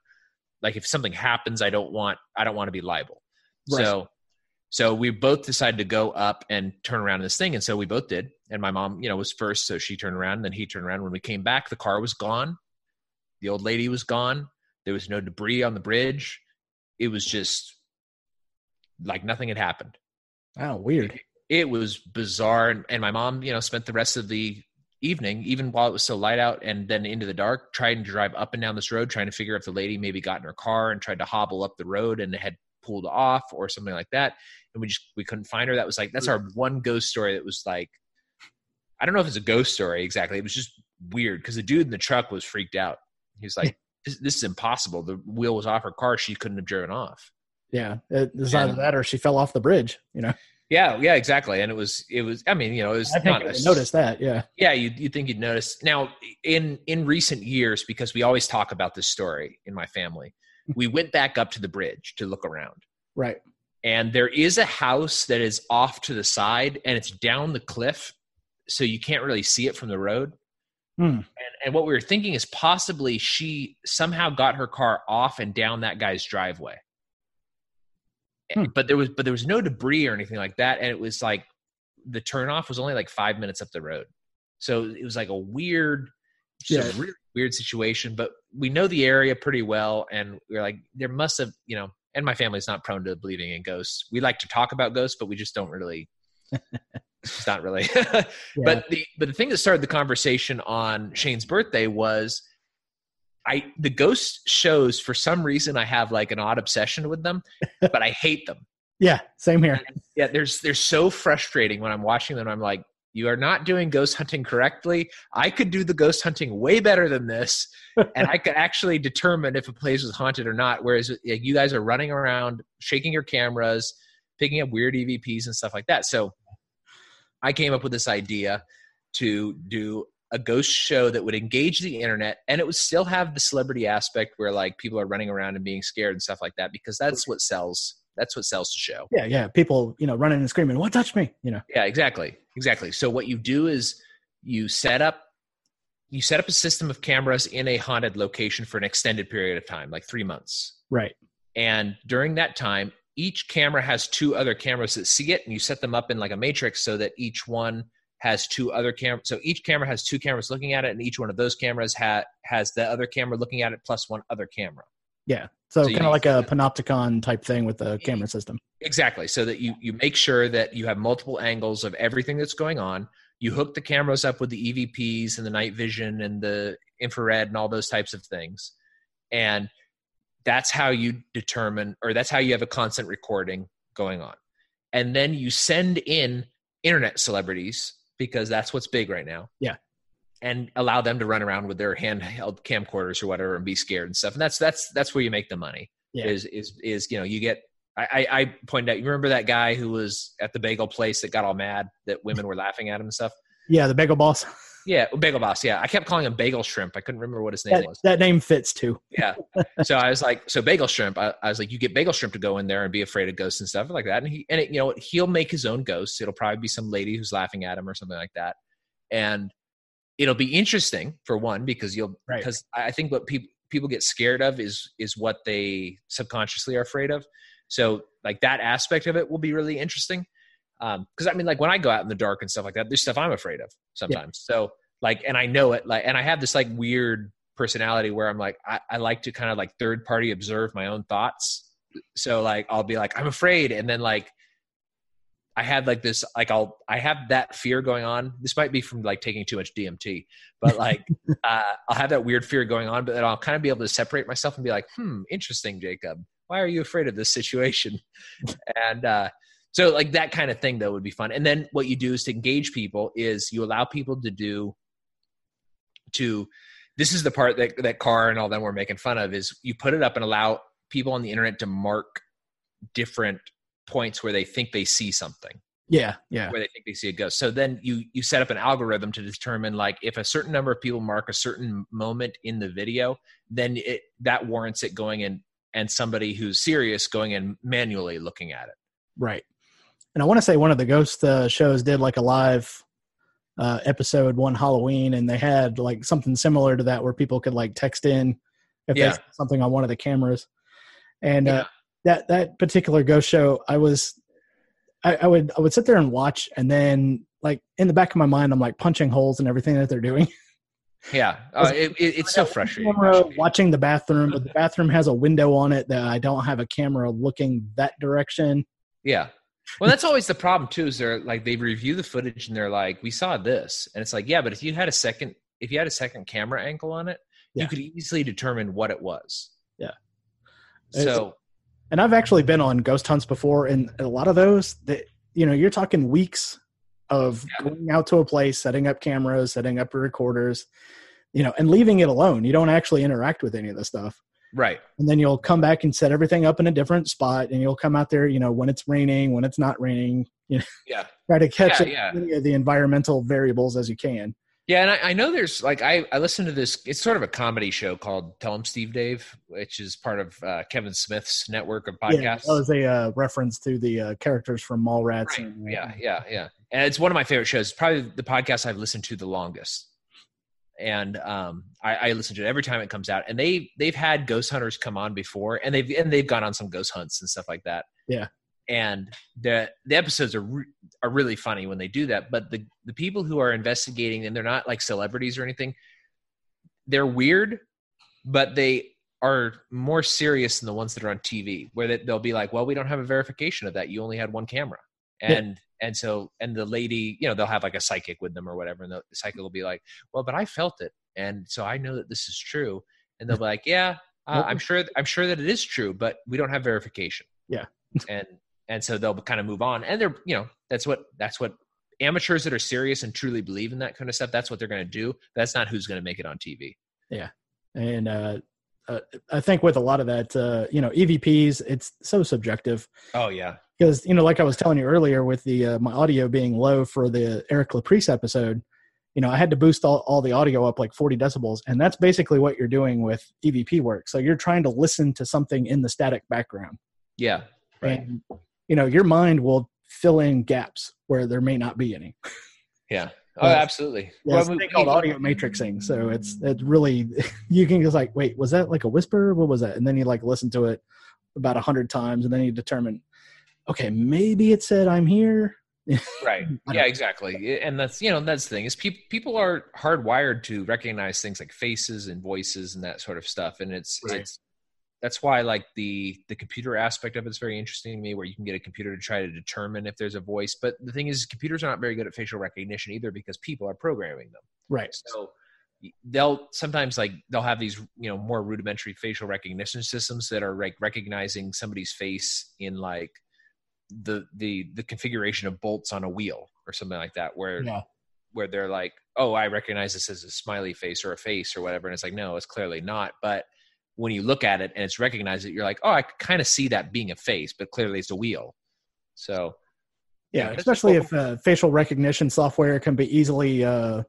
like if something happens, I don't want I don't want to be liable. Right. So so we both decided to go up and turn around in this thing, and so we both did. And my mom, you know, was first, so she turned around, and then he turned around. When we came back, the car was gone. The old lady was gone. There was no debris on the bridge. It was just like nothing had happened. Oh, weird. It, it was bizarre. And, and my mom, you know, spent the rest of the evening, even while it was so light out and then into the dark, trying to drive up and down this road, trying to figure if the lady maybe got in her car and tried to hobble up the road and had pulled off or something like that. And we just we couldn't find her. That was like that's our one ghost story that was like I don't know if it's a ghost story exactly. It was just weird because the dude in the truck was freaked out. He was like, this, this, is impossible. The wheel was off her car. She couldn't have driven off. Yeah, it was either that or she fell off the bridge. You know. Yeah, yeah, exactly. And it was, it was. I mean, you know, it was I think not. notice that. Yeah. Yeah, you you think you'd notice now in in recent years because we always talk about this story in my family. we went back up to the bridge to look around. Right. And there is a house that is off to the side, and it's down the cliff, so you can't really see it from the road. Hmm. And, and what we were thinking is possibly she somehow got her car off and down that guy's driveway hmm. but there was but there was no debris or anything like that, and it was like the turnoff was only like five minutes up the road, so it was like a weird, yeah. a really weird situation. But we know the area pretty well, and we are like, there must have, you know. And my family's not prone to believing in ghosts. We like to talk about ghosts, but we just don't really. it's not really. yeah. But the but the thing that started the conversation on Shane's birthday was I the ghost shows for some reason I have like an odd obsession with them, but I hate them. Yeah, same here. Yeah, there's they're so frustrating when I'm watching them. I'm like, you are not doing ghost hunting correctly. I could do the ghost hunting way better than this, and I could actually determine if a place was haunted or not. Whereas you guys are running around, shaking your cameras, picking up weird EVPs and stuff like that. So I came up with this idea to do a ghost show that would engage the internet and it would still have the celebrity aspect where like people are running around and being scared and stuff like that because that's what sells that's what sells the show yeah yeah people you know running and screaming what touched me you know yeah exactly exactly so what you do is you set up you set up a system of cameras in a haunted location for an extended period of time, like three months. Right. And during that time, each camera has two other cameras that see it, and you set them up in like a matrix so that each one has two other cameras. So each camera has two cameras looking at it, and each one of those cameras ha- has the other camera looking at it plus one other camera. Yeah. So, so kind of like a panopticon type thing with the camera system. Exactly. So that you you make sure that you have multiple angles of everything that's going on. You hook the cameras up with the EVPs and the night vision and the infrared and all those types of things. And that's how you determine or that's how you have a constant recording going on. And then you send in internet celebrities because that's what's big right now. Yeah. And allow them to run around with their handheld camcorders or whatever and be scared and stuff. And that's that's that's where you make the money. Yeah. Is is is you know, you get I, I pointed out you remember that guy who was at the bagel place that got all mad that women were laughing at him and stuff? Yeah, the bagel boss. Yeah, Bagel Boss. Yeah, I kept calling him Bagel Shrimp. I couldn't remember what his name that, was. That name fits too. yeah. So I was like, so Bagel Shrimp. I, I, was like, you get Bagel Shrimp to go in there and be afraid of ghosts and stuff like that. And he, and it, you know, he'll make his own ghosts. It'll probably be some lady who's laughing at him or something like that. And it'll be interesting for one because you'll right. because I think what people people get scared of is is what they subconsciously are afraid of. So like that aspect of it will be really interesting because um, I mean, like when I go out in the dark and stuff like that, there's stuff I'm afraid of sometimes. Yeah. So like, and I know it. Like, and I have this like weird personality where I'm like, I, I like to kind of like third party observe my own thoughts. So like, I'll be like, I'm afraid, and then like, I had like this, like I'll, I have that fear going on. This might be from like taking too much DMT, but like, uh, I'll have that weird fear going on, but then I'll kind of be able to separate myself and be like, hmm, interesting, Jacob. Why are you afraid of this situation? and uh, so like that kind of thing though would be fun and then what you do is to engage people is you allow people to do to this is the part that that car and all them were making fun of is you put it up and allow people on the internet to mark different points where they think they see something. Yeah yeah. Where they think they see a ghost. So then you you set up an algorithm to determine like if a certain number of people mark a certain moment in the video then it that warrants it going in and somebody who's serious going in manually looking at it. Right. And I want to say one of the ghost uh, shows did like a live uh, episode one Halloween, and they had like something similar to that where people could like text in if yeah. they something on one of the cameras. And uh, yeah. uh, that that particular ghost show, I was, I, I, would I would sit there and watch, and then like in the back of my mind, I'm like punching holes in everything that they're doing. Yeah, uh, it, it, it's so frustrating. watching the bathroom, but the bathroom has a window on it that I don't have a camera looking that direction. Yeah, well, that's always the problem too. Is they're like they review the footage and they're like, "We saw this," and it's like, "Yeah, but if you had a second, if you had a second camera angle on it, yeah. you could easily determine what it was." Yeah. So, it's, and I've actually been on ghost hunts before, and a lot of those that you know you're talking weeks of yeah. going out to a place, setting up cameras, setting up recorders, you know, and leaving it alone. You don't actually interact with any of the stuff. Right. And then you'll come back and set everything up in a different spot and you'll come out there, you know, when it's raining, when it's not raining, you know, yeah. try to catch yeah, yeah. the environmental variables as you can. Yeah, and I, I, know there's like I, I listened to this. It's sort of a comedy show called Tell 'Em Steve-Dave, which is part of uh, Kevin Smith's network of podcasts. Yeah, that was a uh, reference to the uh, characters from Mallrats. Right. And, uh, yeah, yeah, yeah. And it's one of my favorite shows. It's probably the podcast I've listened to the longest and um, I, I, listen to it every time it comes out. And they they've had ghost hunters come on before, and they've and they've gone on some ghost hunts and stuff like that. Yeah. And the the episodes are re- are really funny when they do that. But the the people who are investigating, and they're not like celebrities or anything, they're weird, but they are more serious than the ones that are on TV, where they, they'll be like, "Well, we don't have a verification of that. You only had one camera." And and so and the lady you know they'll have like a psychic with them or whatever and the psychic will be like well but i felt it and so i know that this is true. And they'll be like yeah uh, i'm sure i'm sure that it is true but we don't have verification. Yeah. And and so they'll kind of move on and they're you know that's what that's what amateurs that are serious and truly believe in that kind of stuff that's what they're going to do. That's not who's going to make it on tv yeah. And uh, uh, i think with a lot of that uh, you know evps it's so subjective. Oh yeah. Because you know like i was telling you earlier with the uh, my audio being low for the eric laprice episode you know i had to boost all, all the audio up like 40 decibels and that's basically what you're doing with evp work. So you're trying to listen to something in the static background. Yeah right. And you know your mind will fill in gaps where there may not be any. Yeah Oh, absolutely. Yeah, well, it's called audio matrixing. So it's it's really you can just like, wait, was that like a whisper? What was that? And then you like listen to it about a hundred times, and then you determine, okay, maybe it said I'm here. right. Yeah, exactly. And that's you know that's the thing is people people are hardwired to recognize things like faces and voices and that sort of stuff, and it's right. it's that's why like the the computer aspect of it's very interesting to me where you can get a computer to try to determine if there's a voice. But the thing is computers are not very good at facial recognition either because people are programming them. Right. So they'll sometimes like they'll have these you know more rudimentary facial recognition systems that are like recognizing somebody's face in like the the the configuration of bolts on a wheel or something like that where yeah. where they're like oh i recognize this as a smiley face or a face or whatever and it's like no it's clearly not. But when you look at it and it's recognized it, you're like, oh, I kind of see that being a face, but clearly it's a wheel. So, yeah, especially if uh, facial recognition software can be easily uh,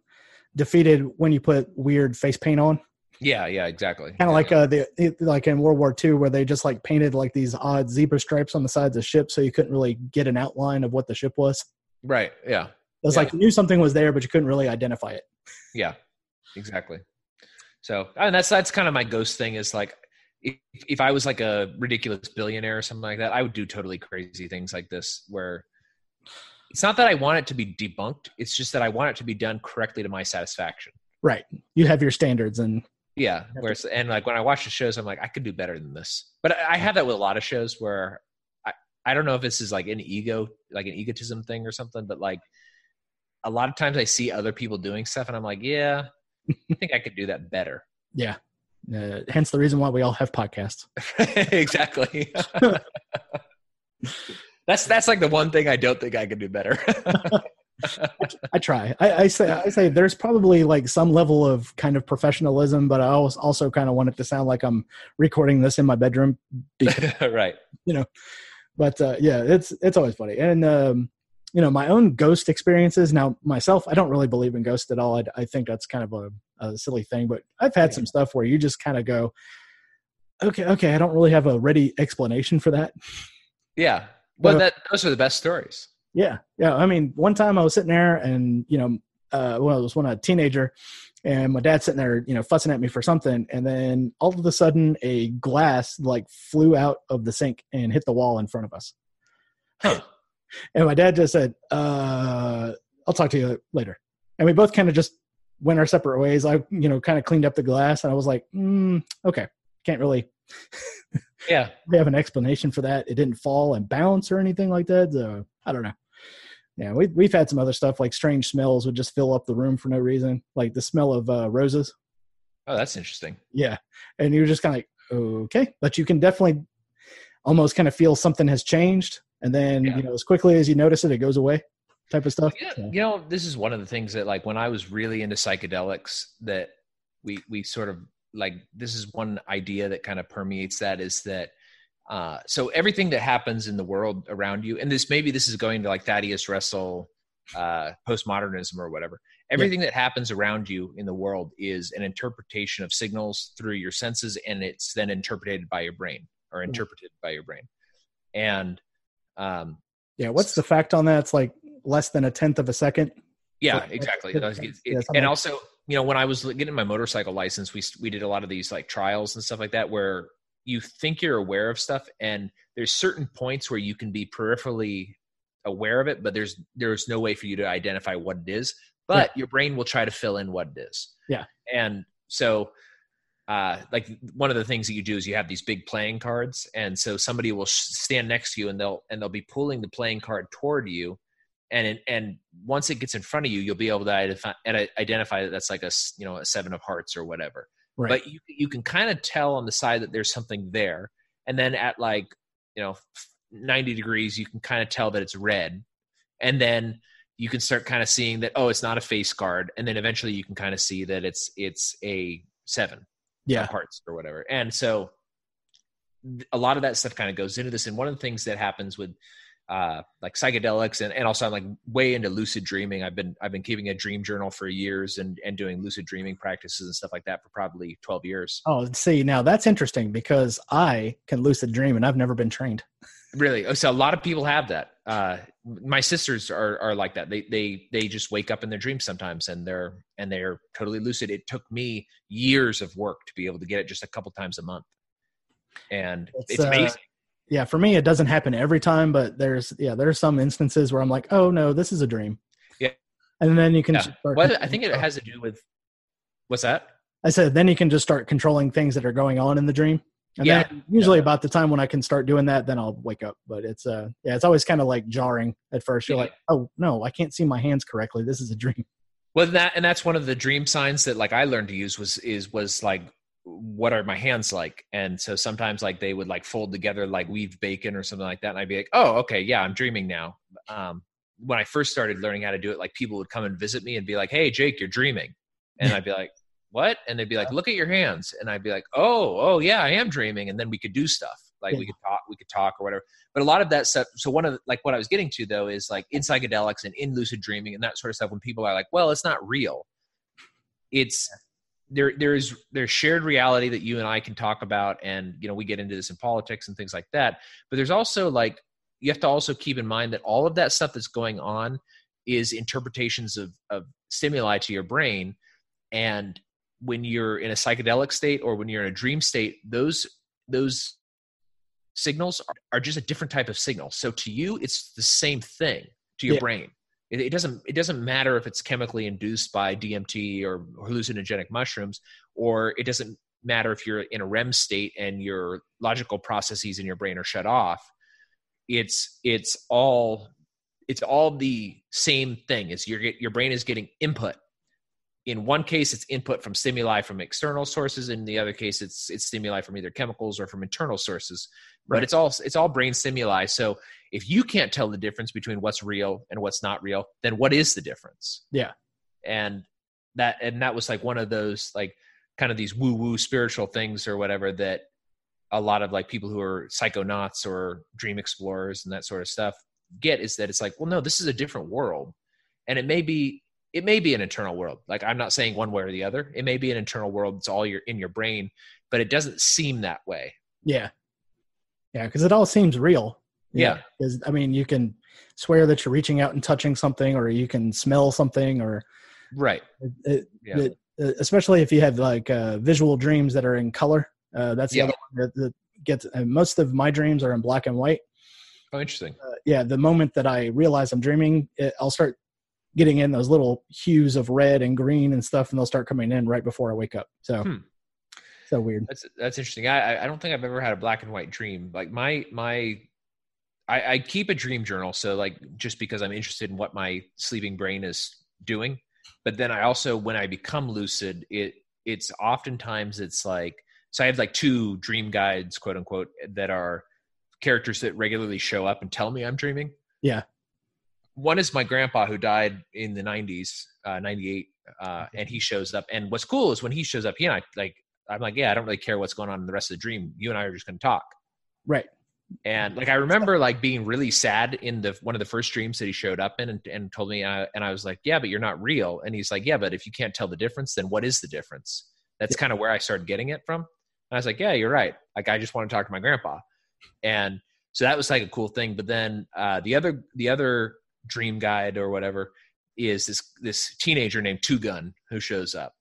defeated when you put weird face paint on. Yeah, yeah, exactly. Kind of yeah. like uh, the like in World War II, where they just like painted like these odd zebra stripes on the sides of ships, so you couldn't really get an outline of what the ship was. Right. Yeah. It was yeah. like you knew something was there, but you couldn't really identify it. Yeah. Exactly. So and that's that's kind of my ghost thing is like if, if I was like a ridiculous billionaire or something like that, I would do totally crazy things like this where it's not that I want it to be debunked, it's just that I want it to be done correctly to my satisfaction. Right. You have your standards and yeah, where it's, and like when I watch the shows, I'm like, I could do better than this. But I have that with a lot of shows where I, I don't know if this is like an ego, like an egotism thing or something, but like a lot of times I see other people doing stuff and I'm like, yeah, I think I could do that better. Yeah. Uh, hence the reason why we all have podcasts. exactly. that's that's like the one thing I don't think I could do better. I try. I, I, say I say there's probably like some level of kind of professionalism, but I also also kind of want it to sound like I'm recording this in my bedroom. Because, right. You know. But uh, yeah, it's it's always funny. And um, you know my own ghost experiences. Now myself i don't really believe in ghosts at all. I, I think that's kind of a, a, silly thing but i've had yeah. some stuff where you just kind of go okay okay i don't really have a ready explanation for that. Yeah. Well that those are the best stories. Yeah. Yeah. I mean one time i was sitting there and you know uh when i was when i was a teenager and my dad's sitting there you know fussing at me for something. And then all of a sudden a glass like flew out of the sink and hit the wall in front of us. Huh and my dad just said, uh, I'll talk to you later. And we both kind of just went our separate ways. I, you know, kind of cleaned up the glass and I was like, mm, okay, can't really yeah we have an explanation for that. It didn't fall and bounce or anything like that. So I don't know. Yeah, we, we've had some other stuff like strange smells would just fill up the room for no reason, like the smell of uh, roses. Oh, that's interesting. Yeah. And you're just kind of like, okay. But you can definitely almost kind of feel something has changed and then yeah. you know as quickly as you notice it it goes away type of stuff yeah, you know this is one of the things that like when i was really into psychedelics that we we sort of like this is one idea that kind of permeates that is that uh, so everything that happens in the world around you and this maybe this is going to like thaddeus russell uh, postmodernism or whatever everything yeah. that happens around you in the world is an interpretation of signals through your senses and it's then interpreted by your brain or interpreted by your brain and um, yeah, what's the fact on that? It's like less than a tenth of a second. Yeah, exactly. It, it, it, and also, you know, when I was getting my motorcycle license, we we did a lot of these like trials and stuff like that, where you think you're aware of stuff, and there's certain points where you can be peripherally aware of it, but there's there's no way for you to identify what it is. But yeah. your brain will try to fill in what it is. Yeah, and so uh, like one of the things that you do is you have these big playing cards, and so somebody will stand next to you and they'll and they'll be pulling the playing card toward you, and it, and once it gets in front of you, you'll be able to identify, identify that that's like a you know a seven of hearts or whatever. Right. But you you can kind of tell on the side that there's something there, and then at like you know 90 degrees, you can kind of tell that it's red, and then you can start kind of seeing that oh it's not a face card, and then eventually you can kind of see that it's it's a seven yeah. parts or whatever. And so a lot of that stuff kind of goes into this. And one of the things that happens with uh, like psychedelics and, and also I'm like way into lucid dreaming. I've been I've been keeping a dream journal for years and and doing lucid dreaming practices and stuff like that for probably 12 years. Oh, see, now that's interesting because I can lucid dream and I've never been trained. Really? Oh, So a lot of people have that. Uh, my sisters are are like that. They they they just wake up in their dreams sometimes, and they're and they're totally lucid. It took me years of work to be able to get it just a couple times a month, and it's, It's, uh, amazing. Yeah, for me, it doesn't happen every time, but there's yeah, there's some instances where I'm like, oh no, this is a dream. Yeah. and then you can. Yeah. start Well, I think it has to do with what's that? I said then you can just start controlling things that are going on in the dream. And Yeah. usually Yeah. about the time when I can start doing that, then I'll wake up. But it's uh yeah, it's always kind of like jarring at first. You're Yeah. like, oh no, I can't see my hands correctly. This is a dream. Well, that and that's one of the dream signs that like I learned to use was is was like what are my hands like? And so sometimes like they would like fold together like weaved bacon or something like that, and I'd be like, oh, okay, yeah, I'm dreaming now. Um, when I first started learning how to do it, like people would come and visit me and be like, hey, Jake, you're dreaming, and I'd be like, what? And they'd be like, look at your hands, and I'd be like, oh, oh yeah, I am dreaming, and then we could do stuff like we could talk, we could talk or whatever. But a lot of that stuff. So one of the, like what I was getting to though is like in psychedelics and in lucid dreaming and that sort of stuff. When people are like, well, it's not real it's there there's there's shared reality that you and I can talk about and you know we get into this in politics and things like that but there's also like you have to also keep in mind that all of that stuff that's going on is interpretations of of stimuli to your brain and when you're in a psychedelic state or when you're in a dream state those those signals are, are just a different type of signal so to you it's the same thing to your Yeah. brain it, it doesn't it doesn't matter if it's chemically induced by DMT or hallucinogenic mushrooms, or it doesn't matter if you're in a REM state and your logical processes in your brain are shut off. It's it's all it's all the same thing. Is your your brain is getting input. In one case, it's input from stimuli from external sources. In the other case, it's it's stimuli from either chemicals or from internal sources. But Right. it's all it's all brain stimuli. So if you can't tell the difference between what's real and what's not real, then what is the difference? Yeah. And that and that was like one of those like kind of these woo woo spiritual things or whatever that a lot of like people who are psychonauts or dream explorers and that sort of stuff get is that it's like, well, no, this is a different world. And it may be it may be an internal world. Like I'm not saying one way or the other. It may be an internal world. It's all your in your brain, but it doesn't seem that way. Yeah. Yeah, because it all seems real. Yeah. Because I mean, you can swear that you're reaching out and touching something, or you can smell something, or Right. it, Yeah. it- uh, especially if you have like uh, visual dreams that are in color. Uh, that's the Yeah. other one that, that gets. Most of my dreams are in black and white. Oh, interesting. Uh, yeah, the moment that I realize I'm dreaming, it, I'll start getting in those little hues of red and green and stuff, and they'll start coming in right before I wake up. So, Hmm. so weird. That's that's interesting. I I- don't think I've ever had a black and white dream. Like my my, I, I keep a dream journal. So like just because I'm interested in what my sleeping brain is doing, but then I also when I become lucid, it it's oftentimes it's like so I have like two dream guides, quote unquote, that are characters that regularly show up and tell me I'm dreaming. Yeah. One is my grandpa who died in the 90s, uh, 98, uh, and he shows up. And what's cool is when he shows up, he and I like I'm like, yeah, I don't really care what's going on in the rest of the dream. You and I are just going to talk. Right. And like I remember like being really sad in the one of the first dreams that he showed up in and, and told me, uh, and I was like, yeah, but you're not real. And he's like, yeah, but if you can't tell the difference, then what is the difference? That's kind of where I started getting it from. And I was like, yeah, you're right. Like I just want to talk to my grandpa, and so that was like a cool thing. But then uh, the other the other dream guide or whatever is this this teenager named Two Gun who shows up,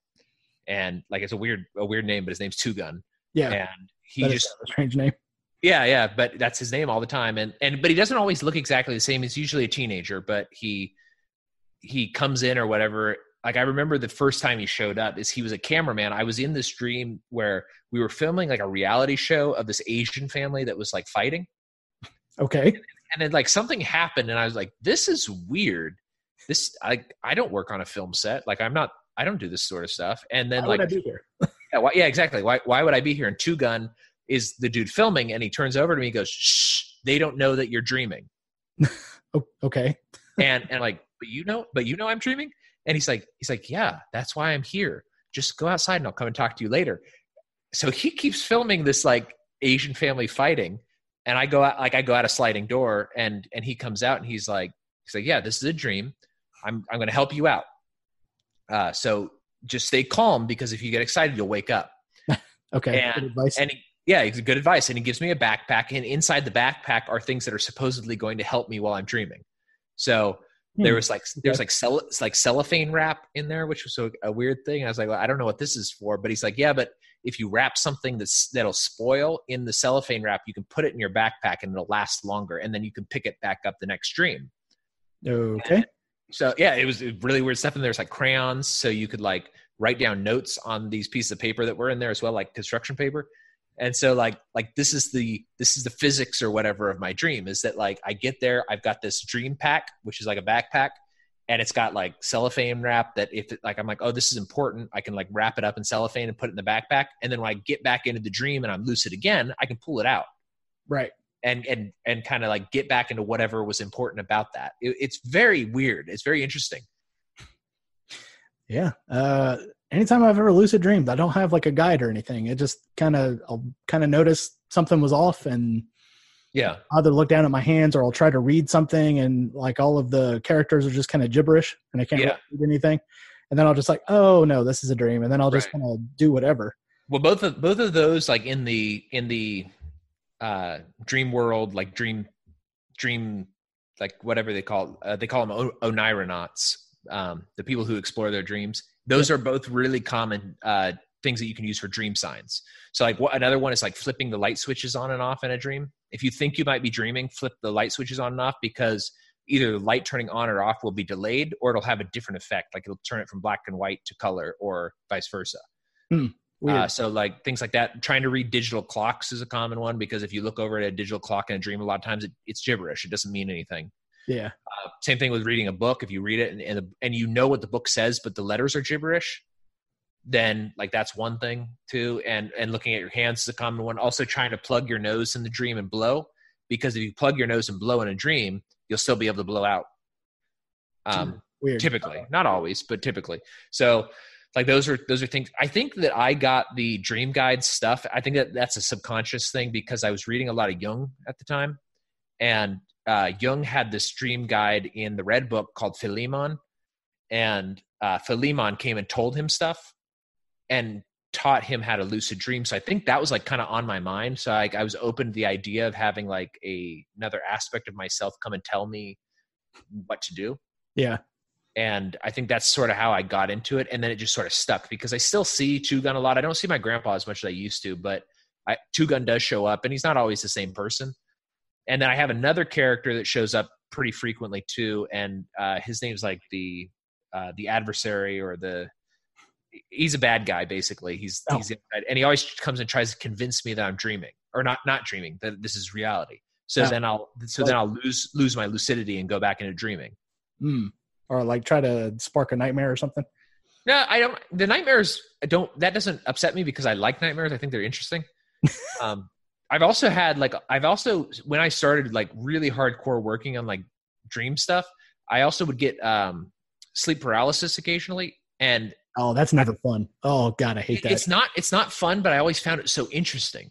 and like it's a weird a weird name, but his name's Two Gun, Yeah. and he that just strange name. yeah, yeah, but that's his name all the time, and and but he doesn't always look exactly the same. He's usually a teenager, but he he comes in or whatever. Like I remember the first time he showed up is he was a cameraman. I was in this dream where we were filming like a reality show of this Asian family that was like fighting, Okay. And then like something happened, and I was like, "This is weird. This I I don't work on a film set. Like I'm not. I don't do this sort of stuff." And then Why like would I be here? yeah, why, yeah, exactly. Why why would I be here? And Two Gun is the dude filming, and he turns over to me, and goes, "Shh, they don't know that you're dreaming." Oh, okay. And and like, but you know, but you know, I'm dreaming. And he's like, he's like, yeah, that's why I'm here. Just go outside, and I'll come and talk to you later. So he keeps filming this like Asian family fighting, and I go out like I go out a sliding door, and and he comes out, and he's like, he's like, yeah, this is a dream. I'm I'm going to help you out. Uh, so just stay calm because if you get excited, you'll wake up Okay. And- Good advice. and he yeah, it's good advice. And he gives me a backpack, and inside the backpack are things that are supposedly going to help me while I'm dreaming. So hmm. there was like there's like cell like cellophane wrap in there, which was a, a weird thing. I was like, well, I don't know what this is for, but he's like, yeah, but if you wrap something that's that'll spoil in the cellophane wrap, you can put it in your backpack and it'll last longer, and then you can pick it back up the next dream. Okay. And so yeah, it was really weird stuff. And there's like crayons, so you could like write down notes on these pieces of paper that were in there as well, like construction paper and so like like this is the this is the physics or whatever of my dream is that like i get there i've got this dream pack which is like a backpack and it's got like cellophane wrap that if it, like i'm like oh this is important. I can like wrap it up in cellophane and put it in the backpack. And then when i get back into the dream and i'm lucid again i can pull it out. Right. And and and kind of like get back into whatever was important about that. It, it's very weird. It's very interesting. Yeah. Uh anytime I've ever lucid dreamed, I don't have like a guide or anything. It just kind of I'll kind of notice something was off and yeah, either look down at my hands or I'll try to read something and like all of the characters are just kind of gibberish and I can't yeah. read anything. And then I'll just like, oh no, this is a dream, and then I'll just right. kind of do whatever. Well, both of both of those, like in the in the uh, dream world, like dream dream, like whatever they call uh, they call them o- oneironauts, um, the people who explore their dreams those are both really common uh, things that you can use for dream signs. So like what, another one is like flipping the light switches on and off in a dream. If you think you might be dreaming, flip the light switches on and off because either the light turning on or off will be delayed or it'll have a different effect. Like it'll turn it from black and white to color or vice versa. Hmm, uh, so like things like that. Trying to read digital clocks is a common one because if you look over at a digital clock in a dream, a lot of times it, it's gibberish. It doesn't mean anything. Yeah. Uh, same thing with reading a book. If you read it and, and, and you know what the book says, but the letters are gibberish, then like that's one thing too. And and looking at your hands is a common one. Also trying to plug your nose in the dream and blow, because if you plug your nose and blow in a dream, you'll still be able to blow out. Um, Weird. Typically, not always, but typically. So like those are those are things i think that i got the dream guide stuff i think that that's a subconscious thing because i was reading a lot of jung at the time and uh, Jung had this dream guide in the Red Book called Philemon, and uh, Philemon came and told him stuff and taught him how to lucid dream. So I think that was like kind of on my mind. So I, I was open to the idea of having like a another aspect of myself come and tell me what to do. Yeah. And I think that's sort of how I got into it. And then it just sort of stuck because I still see Two Gun a lot. I don't see my grandpa as much as I used to, but I, Two Gun does show up and he's not always the same person and then I have another character that shows up pretty frequently too, and uh, his name's like the uh, the adversary or the he's a bad guy basically. He's oh. he's and he always comes and tries to convince me that I'm dreaming or not not dreaming that this is reality. So yeah. then I'll so then I'll lose lose my lucidity and go back into dreaming. Mm. Or like try to spark a nightmare or something. No, I don't. The nightmares I don't. That doesn't upset me because I like nightmares. I think they're interesting. um, I've also had like I've also when I started like really hardcore working on like dream stuff, I also would get um sleep paralysis occasionally and oh that's never fun. Oh god, I hate that. It's not it's not fun, but I always found it so interesting.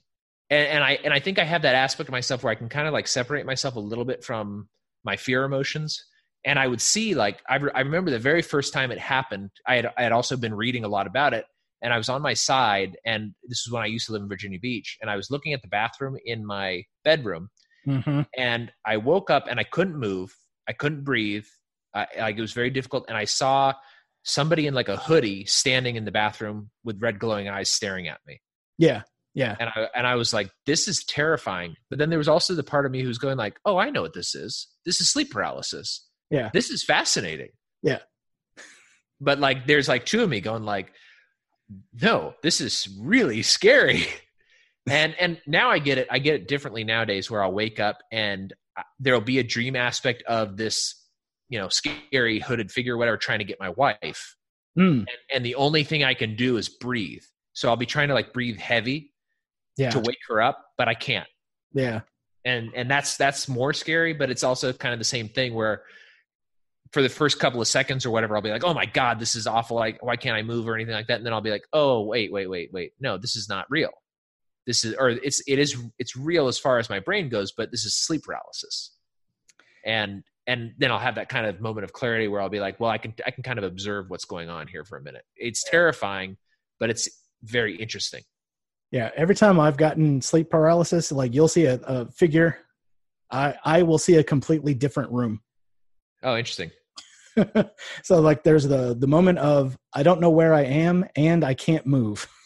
And, and I and I think I have that aspect of myself where I can kind of like separate myself a little bit from my fear emotions. And I would see like I, re- I remember the very first time it happened. I had I had also been reading a lot about it, and I was on my side, and this is when I used to live in Virginia Beach, and I was looking at the bathroom in my bedroom, mm-hmm. and I woke up and I couldn't move, I couldn't breathe, I, like it was very difficult, and I saw somebody in like a hoodie standing in the bathroom with red glowing eyes staring at me. Yeah, yeah, and I and I was like, this is terrifying. But then there was also the part of me who's going like, oh, I know what this is. This is sleep paralysis. Yeah, this is fascinating. Yeah, but like, there's like two of me going like no, this is really scary. and and now I get it. I get it differently nowadays where I'll wake up and uh, there'll be a dream aspect of this, you know, scary hooded figure, whatever, trying to get my wife. Mm. And, and, the only thing I can do is breathe. So I'll be trying to like breathe heavy yeah. to wake her up, but I can't. Yeah. And and that's that's more scary, but it's also kind of the same thing where for the first couple of seconds or whatever, I'll be like, oh my God, this is awful. Like, why can't I move or anything like that? And then I'll be like, oh, wait, wait, wait, wait. No, this is not real. This is, or it's, it is, it's real as far as my brain goes, but this is sleep paralysis. And, and then I'll have that kind of moment of clarity where I'll be like, well, I can, I can kind of observe what's going on here for a minute. It's terrifying, but it's very interesting. Yeah, every time I've gotten sleep paralysis, like you'll see a, a figure, I I will see a completely different room. Oh, interesting. so like there's the the moment of I don't know where I am and I can't move.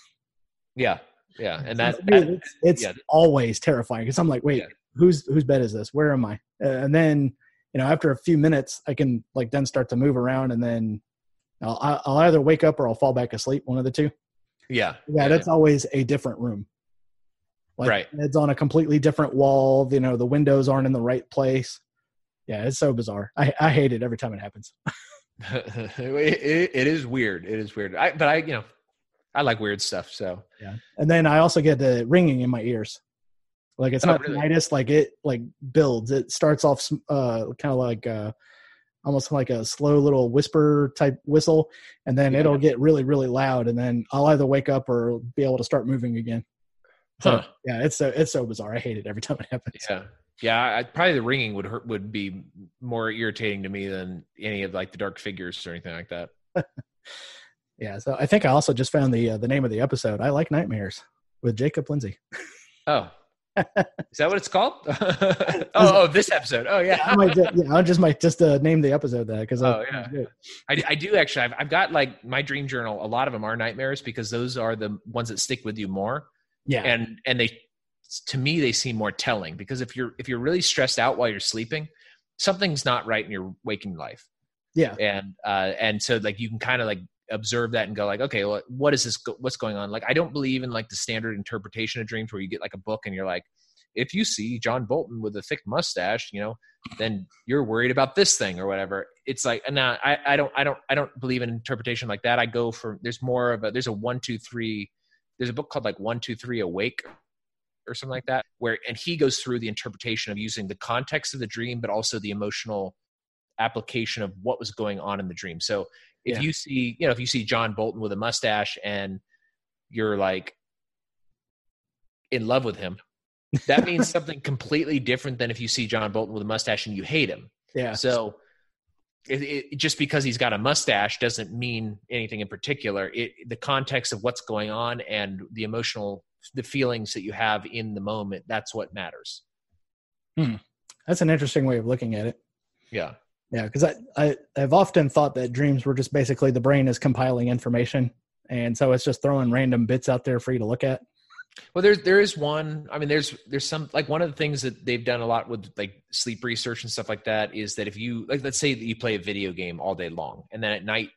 Yeah, yeah, and that, it's, it's yeah. always terrifying because I'm like, wait, yeah. whose whose bed is this? Where am I? Uh, and then you know after a few minutes, I can like then start to move around, and then I'll I'll either wake up or I'll fall back asleep. One of the two. Yeah, yeah, that's always a different room. Like right, it's on a completely different wall. You know, the windows aren't in the right place. Yeah, it's so bizarre. I I hate it every time it happens. it, it is weird. It is weird. I, but I, you know, I like weird stuff. So yeah, and then I also get the ringing in my ears. Like it's oh, not really? tinnitus. Like it like builds. It starts off uh, kind of like uh, almost like a slow little whisper type whistle, and then yeah. it'll get really really loud, and then I'll either wake up or be able to start moving again. So, huh. Yeah, it's so it's so bizarre. I hate it every time it happens. Yeah, yeah. I, probably the ringing would hurt would be more irritating to me than any of like the dark figures or anything like that. Yeah, so I think I also just found the uh, the name of the episode. I like nightmares with Jacob Lindsay. Oh, is that what it's called? oh, oh, this episode. Oh, yeah. I might just, yeah, I just might just uh, name the episode that because oh yeah, I, I do actually. I've, I've got like my dream journal. A lot of them are nightmares because those are the ones that stick with you more. Yeah, and and they to me they seem more telling because if you're if you're really stressed out while you're sleeping, something's not right in your waking life. Yeah, and uh, and so like you can kind of like observe that and go like okay well, what is this what's going on? Like i don't believe in like the standard interpretation of dreams where you get like a book and you're like if you see john bolton with a thick mustache you know then you're worried about this thing or whatever. It's like and now I, I don't i don't i don't believe in interpretation like that. I go for there's more of a there's a one two three there's a book called like one two three awake or something like that where and he goes through the interpretation of using the context of the dream but also the emotional application of what was going on in the dream. So if yeah. you see, you know, if you see John Bolton with a mustache and you're like in love with him, that means something completely different than if you see John Bolton with a mustache and you hate him. Yeah. So it, it, just because he's got a mustache doesn't mean anything in particular. It, the context of what's going on and the emotional, the feelings that you have in the moment, that's what matters. Hmm. That's an interesting way of looking at it. Yeah. Yeah, because I, I I've often thought that dreams were just basically the brain is compiling information, and so it's just throwing random bits out there for you to look at. Well, there's there is one. I mean, there's there's some like one of the things that they've done a lot with like sleep research and stuff like that is that if you like let's say that you play a video game all day long and then at night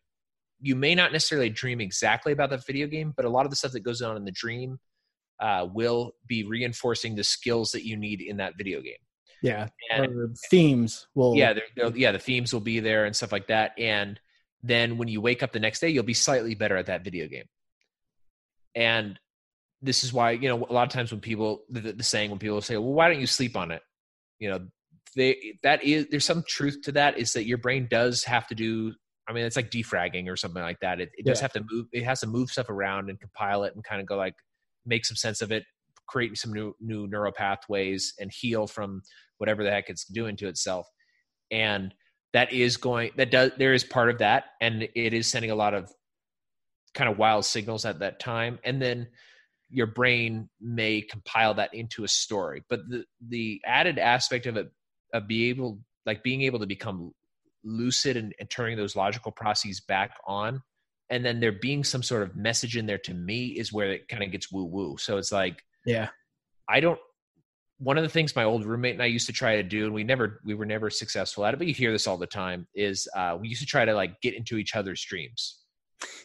you may not necessarily dream exactly about that video game, but a lot of the stuff that goes on in the dream uh, will be reinforcing the skills that you need in that video game. Yeah, and, themes will. Yeah, yeah, the themes will be there and stuff like that. And then when you wake up the next day, you'll be slightly better at that video game. And this is why you know a lot of times when people the, the saying when people say, "Well, why don't you sleep on it?" You know, they that is there's some truth to that. Is that your brain does have to do I mean, it's like defragging or something like that. It, it yeah. does have to move. It has to move stuff around and compile it and kind of go like make some sense of it, create some new new neural pathways, and heal from whatever the heck it's doing to itself. And that is going that does there is part of that and it is sending a lot of kind of wild signals at that time. And then your brain may compile that into a story. But the the added aspect of it of being able like being able to become lucid and, and turning those logical processes back on and then there being some sort of message in there to me is where it kind of gets woo woo so it's like yeah i don't one of the things my old roommate and I used to try to do, and we never we were never successful at it, but you hear this all the time, is uh, we used to try to like get into each other's dreams.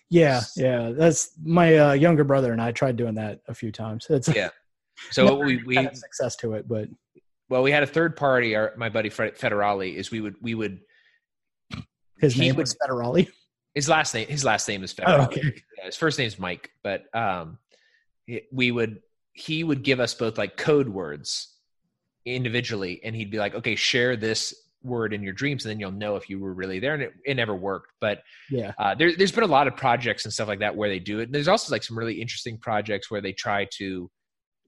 Yeah, yeah, that's my uh, younger brother and I tried doing that a few times. It's yeah. So we we had success to it, but well, we had a third party. Our my buddy Fred Federali is we would we would his name would, was Federali. His last name his last name is Federali. Oh, okay. yeah, his first name is Mike, but um, we would he would give us both like code words individually and he'd be like okay share this word in your dreams and then you'll know if you were really there and it, it never worked. But yeah. uh, there, there's been a lot of projects and stuff like that where they do it. And there's also like some really interesting projects where they try to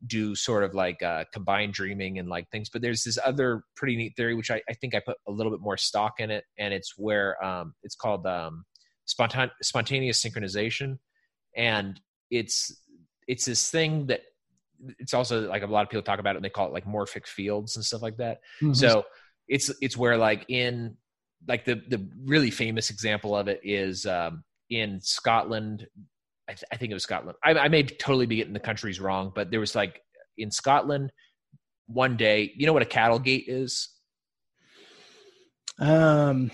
do sort of like uh, combined dreaming and like things. But there's this other pretty neat theory which I, I think i put a little bit more stock in it and it's where um, it's called um, spontan- spontaneous synchronization. And it's it's this thing that it's also like a lot of people talk about it and they call it like morphic fields and stuff like that. Mm-hmm. So it's it's where like in like the the really famous example of it is um, in Scotland. I, th- I, think it was Scotland. I, I may totally be getting the countries wrong, but there was like in Scotland one day. You know what a cattle gate is? Um,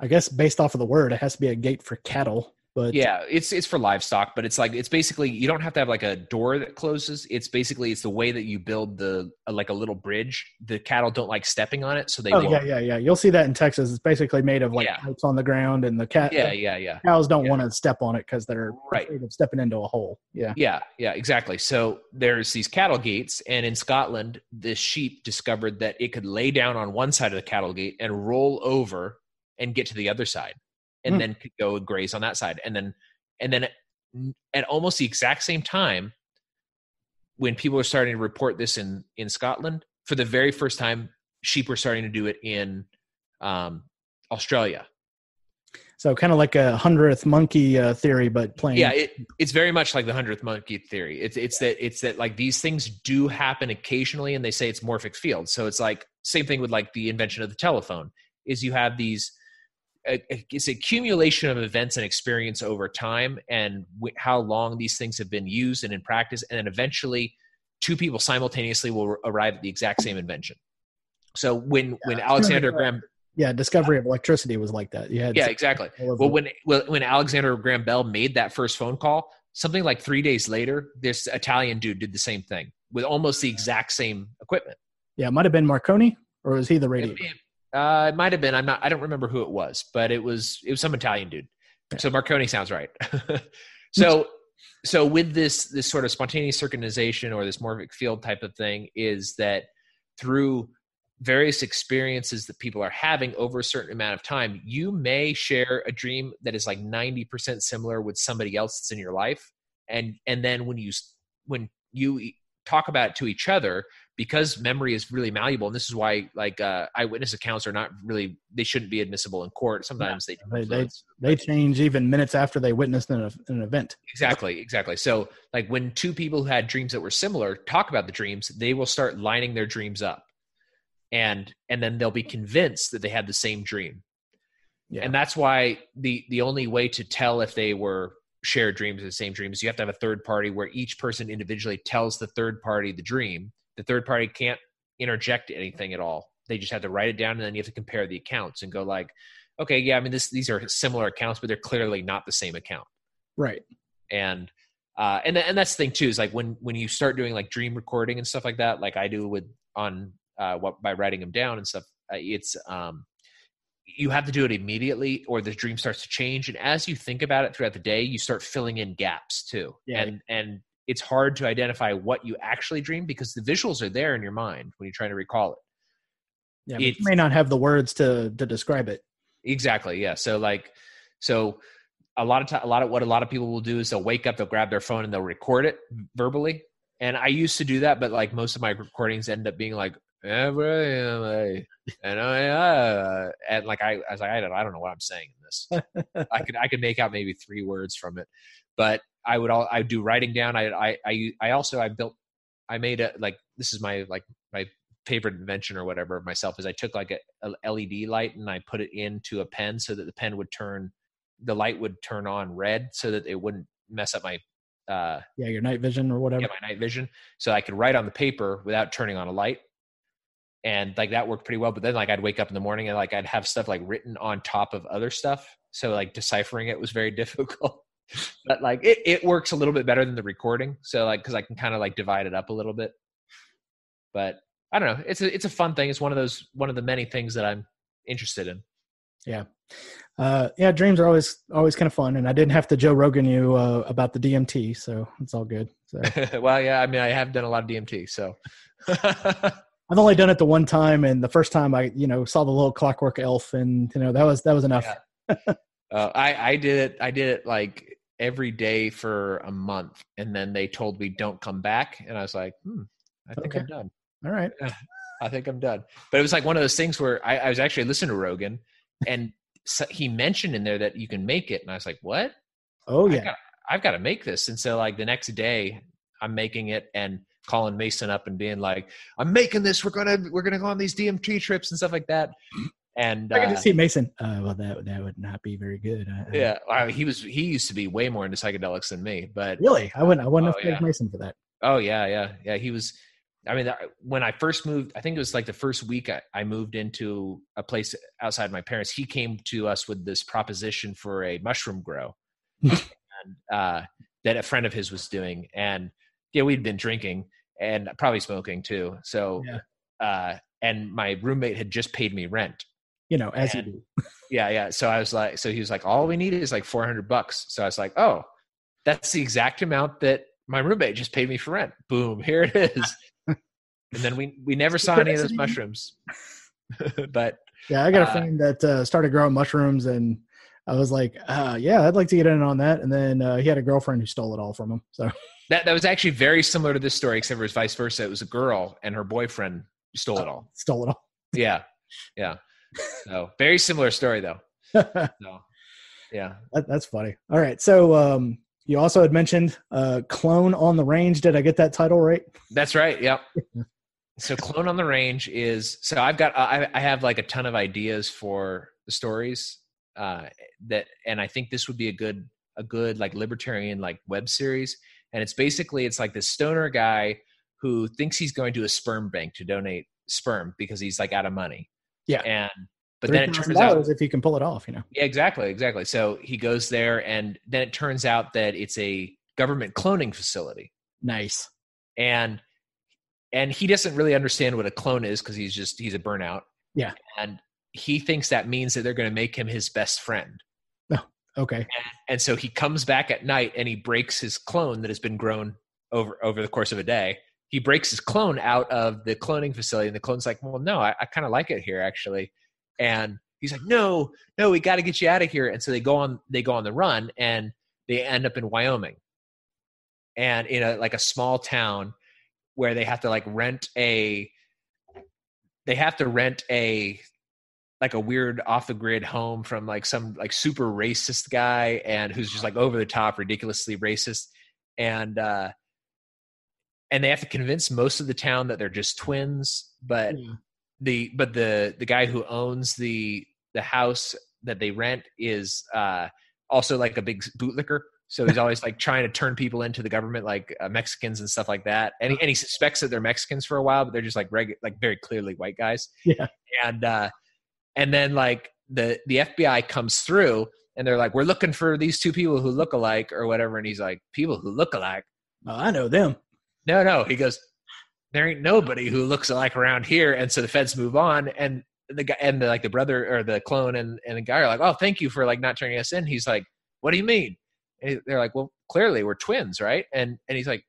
I guess based off of the word, it has to be a gate for cattle. But yeah, it's it's for livestock, but it's like it's basically you don't have to have like a door that closes. It's basically it's the way that you build the uh, like a little bridge. The cattle don't like stepping on it, so they. Oh won't. yeah, yeah, yeah. You'll see that in Texas. It's basically made of like yeah. pipes on the ground, and the cat. Yeah, yeah, yeah. Cows don't yeah. want to step on it because they're right. afraid of stepping into a hole. Yeah. Yeah, yeah, exactly. So there's these cattle gates, and in Scotland, the sheep discovered that it could lay down on one side of the cattle gate and roll over and get to the other side and mm. then could go graze on that side and then and then at almost the exact same time when people are starting to report this in in scotland for the very first time sheep were starting to do it in um, australia so kind of like a hundredth monkey uh, theory, but plain. Yeah, it, it's very much like the hundredth monkey theory. It's it's that it's that like these things do happen occasionally, and they say it's morphic field. So it's like same thing with like the invention of the telephone. Is you have these it's accumulation of events and experience over time and w- how long these things have been used and in practice. And then eventually two people simultaneously will arrive at the exact same invention. So when yeah, when alexander graham yeah discovery of electricity was like that. Yeah yeah exactly. well when when alexander graham bell made that first phone call something like three days later this italian dude did the same thing with almost the exact same equipment. Yeah it might have been marconi or was he the radio uh, it might have been. I'm not. I don't remember who it was, but it was. It was some Italian dude. So Marconi sounds right. so, so with this this sort of spontaneous synchronization or this morphic field type of thing is that through various experiences that people are having over a certain amount of time, you may share a dream that is like 90% similar with somebody else that's in your life. And and then when you when you talk about it to each other, because memory is really malleable. And this is why like uh, eyewitness accounts are not really they shouldn't be admissible in court. Sometimes yeah, they they, they, they, change even minutes after they witnessed an, an event. Exactly exactly. So like when two people who had dreams that were similar talk about the dreams they will start lining their dreams up. And and then they'll be convinced that they had the same dream. Yeah. and that's why the the only way to tell if they were shared dreams the same dreams you have to have a third party where each person individually tells the third party the dream the third party can't interject anything at all. They just have to write it down and then you have to compare the accounts and go like, okay, yeah, I mean this these are similar accounts, but they're clearly not the same account. Right. And uh, and and that's the thing too is like when when you start doing like dream recording and stuff like that, like I do with on uh, what by writing them down and stuff. Uh, it's um, you have to do it immediately, or the dream starts to change. And as you think about it throughout the day, you start filling in gaps too. Yeah. And and it's hard to identify what you actually dream because the visuals are there in your mind when you're trying to recall it. Yeah, you may not have the words to to describe it. Exactly. Yeah. So like, so a lot of time, a lot of what a lot of people will do is they'll wake up, they'll grab their phone, and they'll record it verbally. And I used to do that, but like most of my recordings end up being like, and I, uh, and like I, I was like, I don't, I don't know what I'm saying in this. I could, I could make out maybe three words from it, but I would all I do writing down. I I I I also I built I made a like this is my like my favorite invention or whatever of myself is I took like a, a, LED light and I put it into a pen so that the pen would turn the light would turn on red so that it wouldn't mess up my uh yeah your night vision or whatever yeah my night vision so I could write on the paper without turning on a light and like that worked pretty well but then like I'd wake up in the morning and like I'd have stuff like written on top of other stuff so like deciphering it was very difficult but like it, it works a little bit better than the recording. So like, cause I can kind of like divide it up a little bit, but I don't know. It's a, it's a fun thing. It's one of those, one of the many things that I'm interested in. Yeah. Uh, yeah. Dreams are always, always kind of fun. And I didn't have to Joe Rogan you, uh, about the DMT. So it's all good. So. well, yeah. I mean, I have done a lot of DMT, so I've only done it the one time. And the first time I, you know, saw the little clockwork elf and, you know, that was, that was enough. Yeah. Uh, I I did it. I did it like every day for a month, and then they told me don't come back, and I was like, hmm, I think okay. I'm done. All right, I think I'm done. But it was like one of those things where I, I was actually listening to Rogan, and so he mentioned in there that you can make it, and I was like, what? Oh yeah. I, I've got to make this. And so like the next day I'm making it and calling Mason up and being like, I'm making this. We're gonna we're gonna go on these DMT trips and stuff like that. And I can uh, just see Mason. Uh, well, that that would not be very good. I- yeah, I mean, he was he used to be way more into psychedelics than me, but really, I wouldn't. I wouldn't Oh, have picked yeah. Mason for that. Oh yeah, yeah, yeah. He was. I mean, when I first moved, I think it was like the first week I, I moved into a place outside my parents. He came to us with this proposition for a mushroom grow, and uh, that a friend of his was doing, and yeah, we'd been drinking and probably smoking too. So, Yeah. uh, and my roommate had just paid me rent. You know, as you do. Yeah, yeah. So I was like, so he was like, all we need is like four hundred bucks. So I was like, oh, that's the exact amount that my roommate just paid me for rent. Boom, here it is. and then we we never saw any of those mushrooms. but Yeah, I got a Uh, friend that uh, started growing mushrooms, and I was like, uh, "Yeah, I'd like to get in on that." And then uh, he had a girlfriend who stole it all from him. So that that was actually very similar to this story, except for it was vice versa. It was a girl and her boyfriend stole it all. stole it all. Yeah, yeah. So very similar story though. that, So yeah, that's funny. All right, so um, you also had mentioned uh, "Clone on the Range." Did I get that title right? That's right. Yep. so clone on the range is so I've got I, I have like a ton of ideas for the stories uh, that and I think this would be a good a good like libertarian like web series and it's basically it's like this stoner guy who thinks he's going to a sperm bank to donate sperm because he's like out of money. Yeah. And but then it turns out if he can pull it off. You know. yeah, exactly, exactly. So he goes there, and then it turns out that it's a government cloning facility, Nice. and and he doesn't really understand what a clone is because he's just he's a burnout. Yeah. and he thinks that means that they're going to make him his best friend, Okay. and so he comes back at night and he breaks his clone that has been grown over over the course of a day. He breaks his clone out of the cloning facility, and the clone's like, "Well, no, I, I kind of like it here, actually." And he's like, "No, no, we got to get you out of here." And so they go on they go on the run, and they end up in Wyoming, and in a like a small town where they have to like rent a they have to rent a like a weird off the grid home from like some like super racist guy and who's just like over the top ridiculously racist and uh and they have to convince most of the town that they're just twins but Yeah. the but the the guy who owns the the house that they rent is uh also like a big bootlicker so he's always like trying to turn people into the government like uh, mexicans and stuff like that and he, and he suspects that they're mexicans for a while but they're just like reg- like very clearly white guys Yeah. and uh and then like the the fbi comes through and they're like we're looking for these two people who look alike or whatever and he's like people who look alike Oh, I know them. no, no. He goes, there ain't nobody who looks alike around here. And so the feds move on, and the guy and the, like the brother or the clone and and the guy are like, oh, thank you for like not turning us in. He's like, what do you mean? And they're like, well, clearly we're twins, right? And and he's like,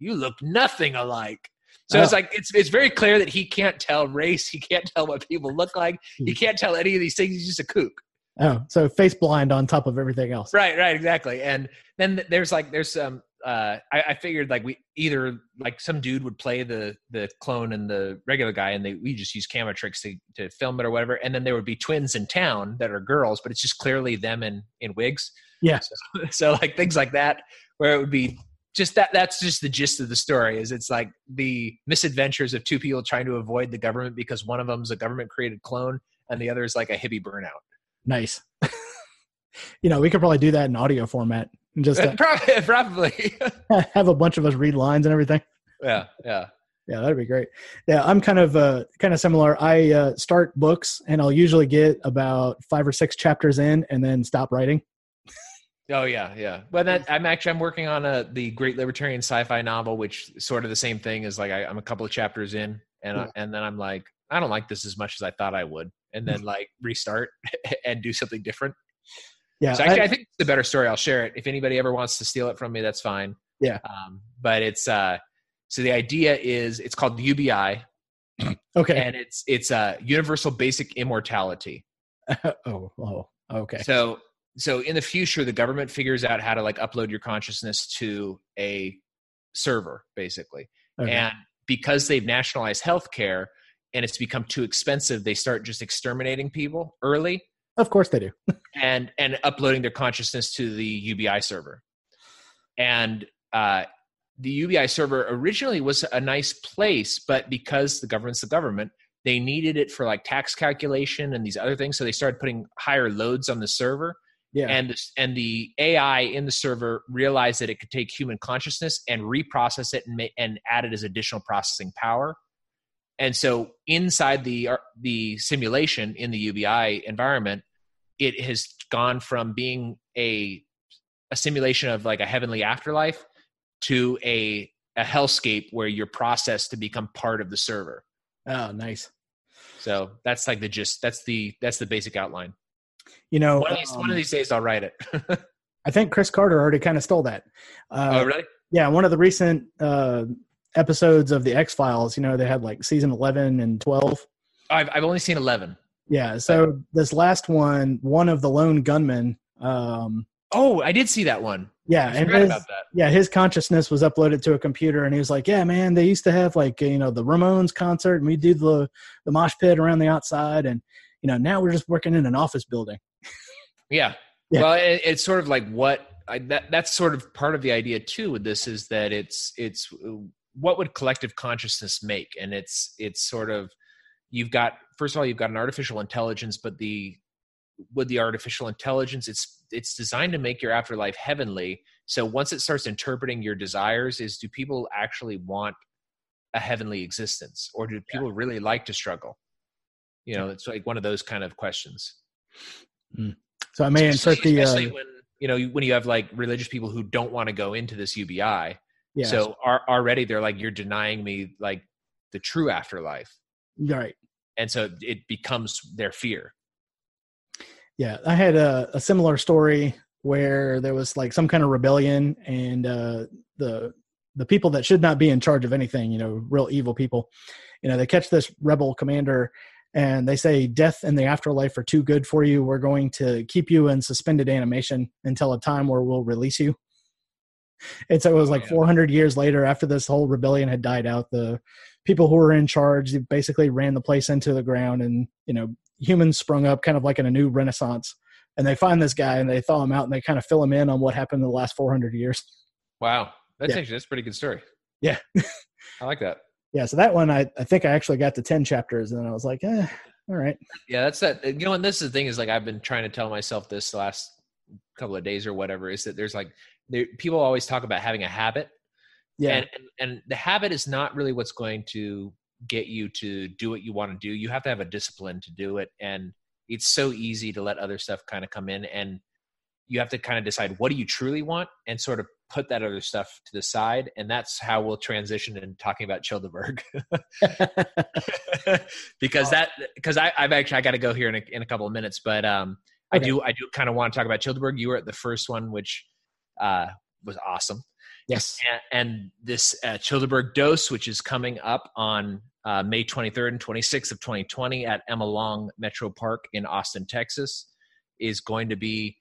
you look nothing alike. So it's Oh. like it's it's very clear that he can't tell race, he can't tell what people look like, he can't tell any of these things. He's just a kook. Oh, so face blind on top of everything else. Right, right, exactly. And then there's like there's some uh I, I figured like we either like some dude would play the the clone and the regular guy and they we just use camera tricks to to film it or whatever and then there would be twins in town that are girls but it's just clearly them in in wigs Yeah. so, so like things like that where it would be just that that's just the gist of the story is it's like the misadventures of two people trying to avoid the government because one of them's a government created clone and the other is like a hippie burnout Nice. you know, we could probably do that in audio format and just uh, probably probably have a bunch of us read lines and everything. yeah yeah Yeah, that'd be great. Yeah, I'm kind of uh, kind of similar. I uh, start books and I'll usually get about five or six chapters in and then stop writing. Oh yeah, yeah. But that I'm actually I'm working on a the Great Libertarian Sci-Fi novel, which sort of the same thing as like I, I'm a couple of chapters in, and I, and then I'm like I don't like this as much as I thought I would, and then like restart and do something different. Yeah, So actually, I- I, think it's a better story. I'll share it if anybody ever wants to steal it from me. That's fine. Yeah. Um, but it's uh, so the idea is it's called the UBI, okay. and it's it's uh, Universal Basic Immortality. oh, oh, okay. So so in the future, the government figures out how to like upload your consciousness to a server, basically. okay. And because they've nationalized healthcare and it's become too expensive, they start just exterminating people early. Of course they do. and and uploading their consciousness to the UBI server. And uh, the UBI server originally was a nice place, but because the government's the government, they needed it for like tax calculation and these other things. So they started putting higher loads on the server. Yeah. And and the AI in the server realized that it could take human consciousness and reprocess it and ma- and add it as additional processing power. And so inside the uh, the simulation in the UBI environment, it has gone from being a a simulation of like a heavenly afterlife to a a hellscape where you're processed to become part of the server. Oh, nice. So that's like the gist. That's the that's the basic outline. You know, one of these, um, one of these days I'll write it. I think Chris Carter already kind of stole that. Uh, oh, really? Yeah, one of the recent uh, episodes of the X Files. You know, they had like season eleven and twelve. I've I've only seen eleven. Yeah, so this last one, one of the lone gunmen. Um, oh, I did see that one. Yeah, and his, yeah, his consciousness was uploaded to a computer, and he was like, "Yeah, man, they used to have like you know the Ramones concert, and we do the the mosh pit around the outside, and you know now we're just working in an office building." yeah. yeah. well, it, it's sort of like what I, that that's sort of part of the idea too with this is that it's it's uh, what would collective consciousness make, and it's it's sort of you've got first of all you've got an artificial intelligence, but the with the artificial intelligence it's it's designed to make your afterlife heavenly so once it starts interpreting your desires is do people actually want a heavenly existence or do people yeah. really like to struggle you know it's like one of those kind of questions. Mm. so i may insert the uh, when you know when you have like religious people who don't want to go into this ubi yeah. so are, already they're like you're denying me like the true afterlife. Right. And so it becomes their fear. Yeah, I had a, a similar story where there was like some kind of rebellion, and uh, the the people that should not be in charge of anything, you know, real evil people, you know, they catch this rebel commander and they say death and the afterlife are too good for you. We're going to keep you in suspended animation until a time where we'll release you. And so it was oh, like 400 years later after this whole rebellion had died out the people who were in charge basically ran the place into the ground and you know humans sprung up kind of like in a new renaissance. And they find this guy and they thaw him out and they kind of fill him in on what happened in the last 400 years. Wow. That's yeah. actually that's a pretty good story. Yeah. I like that yeah so that one I, I think i actually got to 10 chapters and i was like eh, all right. Yeah that's that you know and this is the thing is like i've been trying to tell myself this last couple of days or whatever is that there's like there, people always talk about having a habit. Yeah. And, and, and the habit is not really what's going to get you to do what you want to do. You have to have a discipline to do it and it's so easy to let other stuff kind of come in and you have to kind of decide what do you truly want and sort of put that other stuff to the side and that's how we'll transition in talking about childerberg because that because i i've actually i got to go here in a, in a couple of minutes but um okay. i do i do kind of want to talk about childerberg you were at the first one which uh was awesome Yes. And, and this uh, Childerberg dose, which is coming up on uh, May 23rd and 26th of 2020 at Emma Long Metro Park in Austin, Texas, is going to be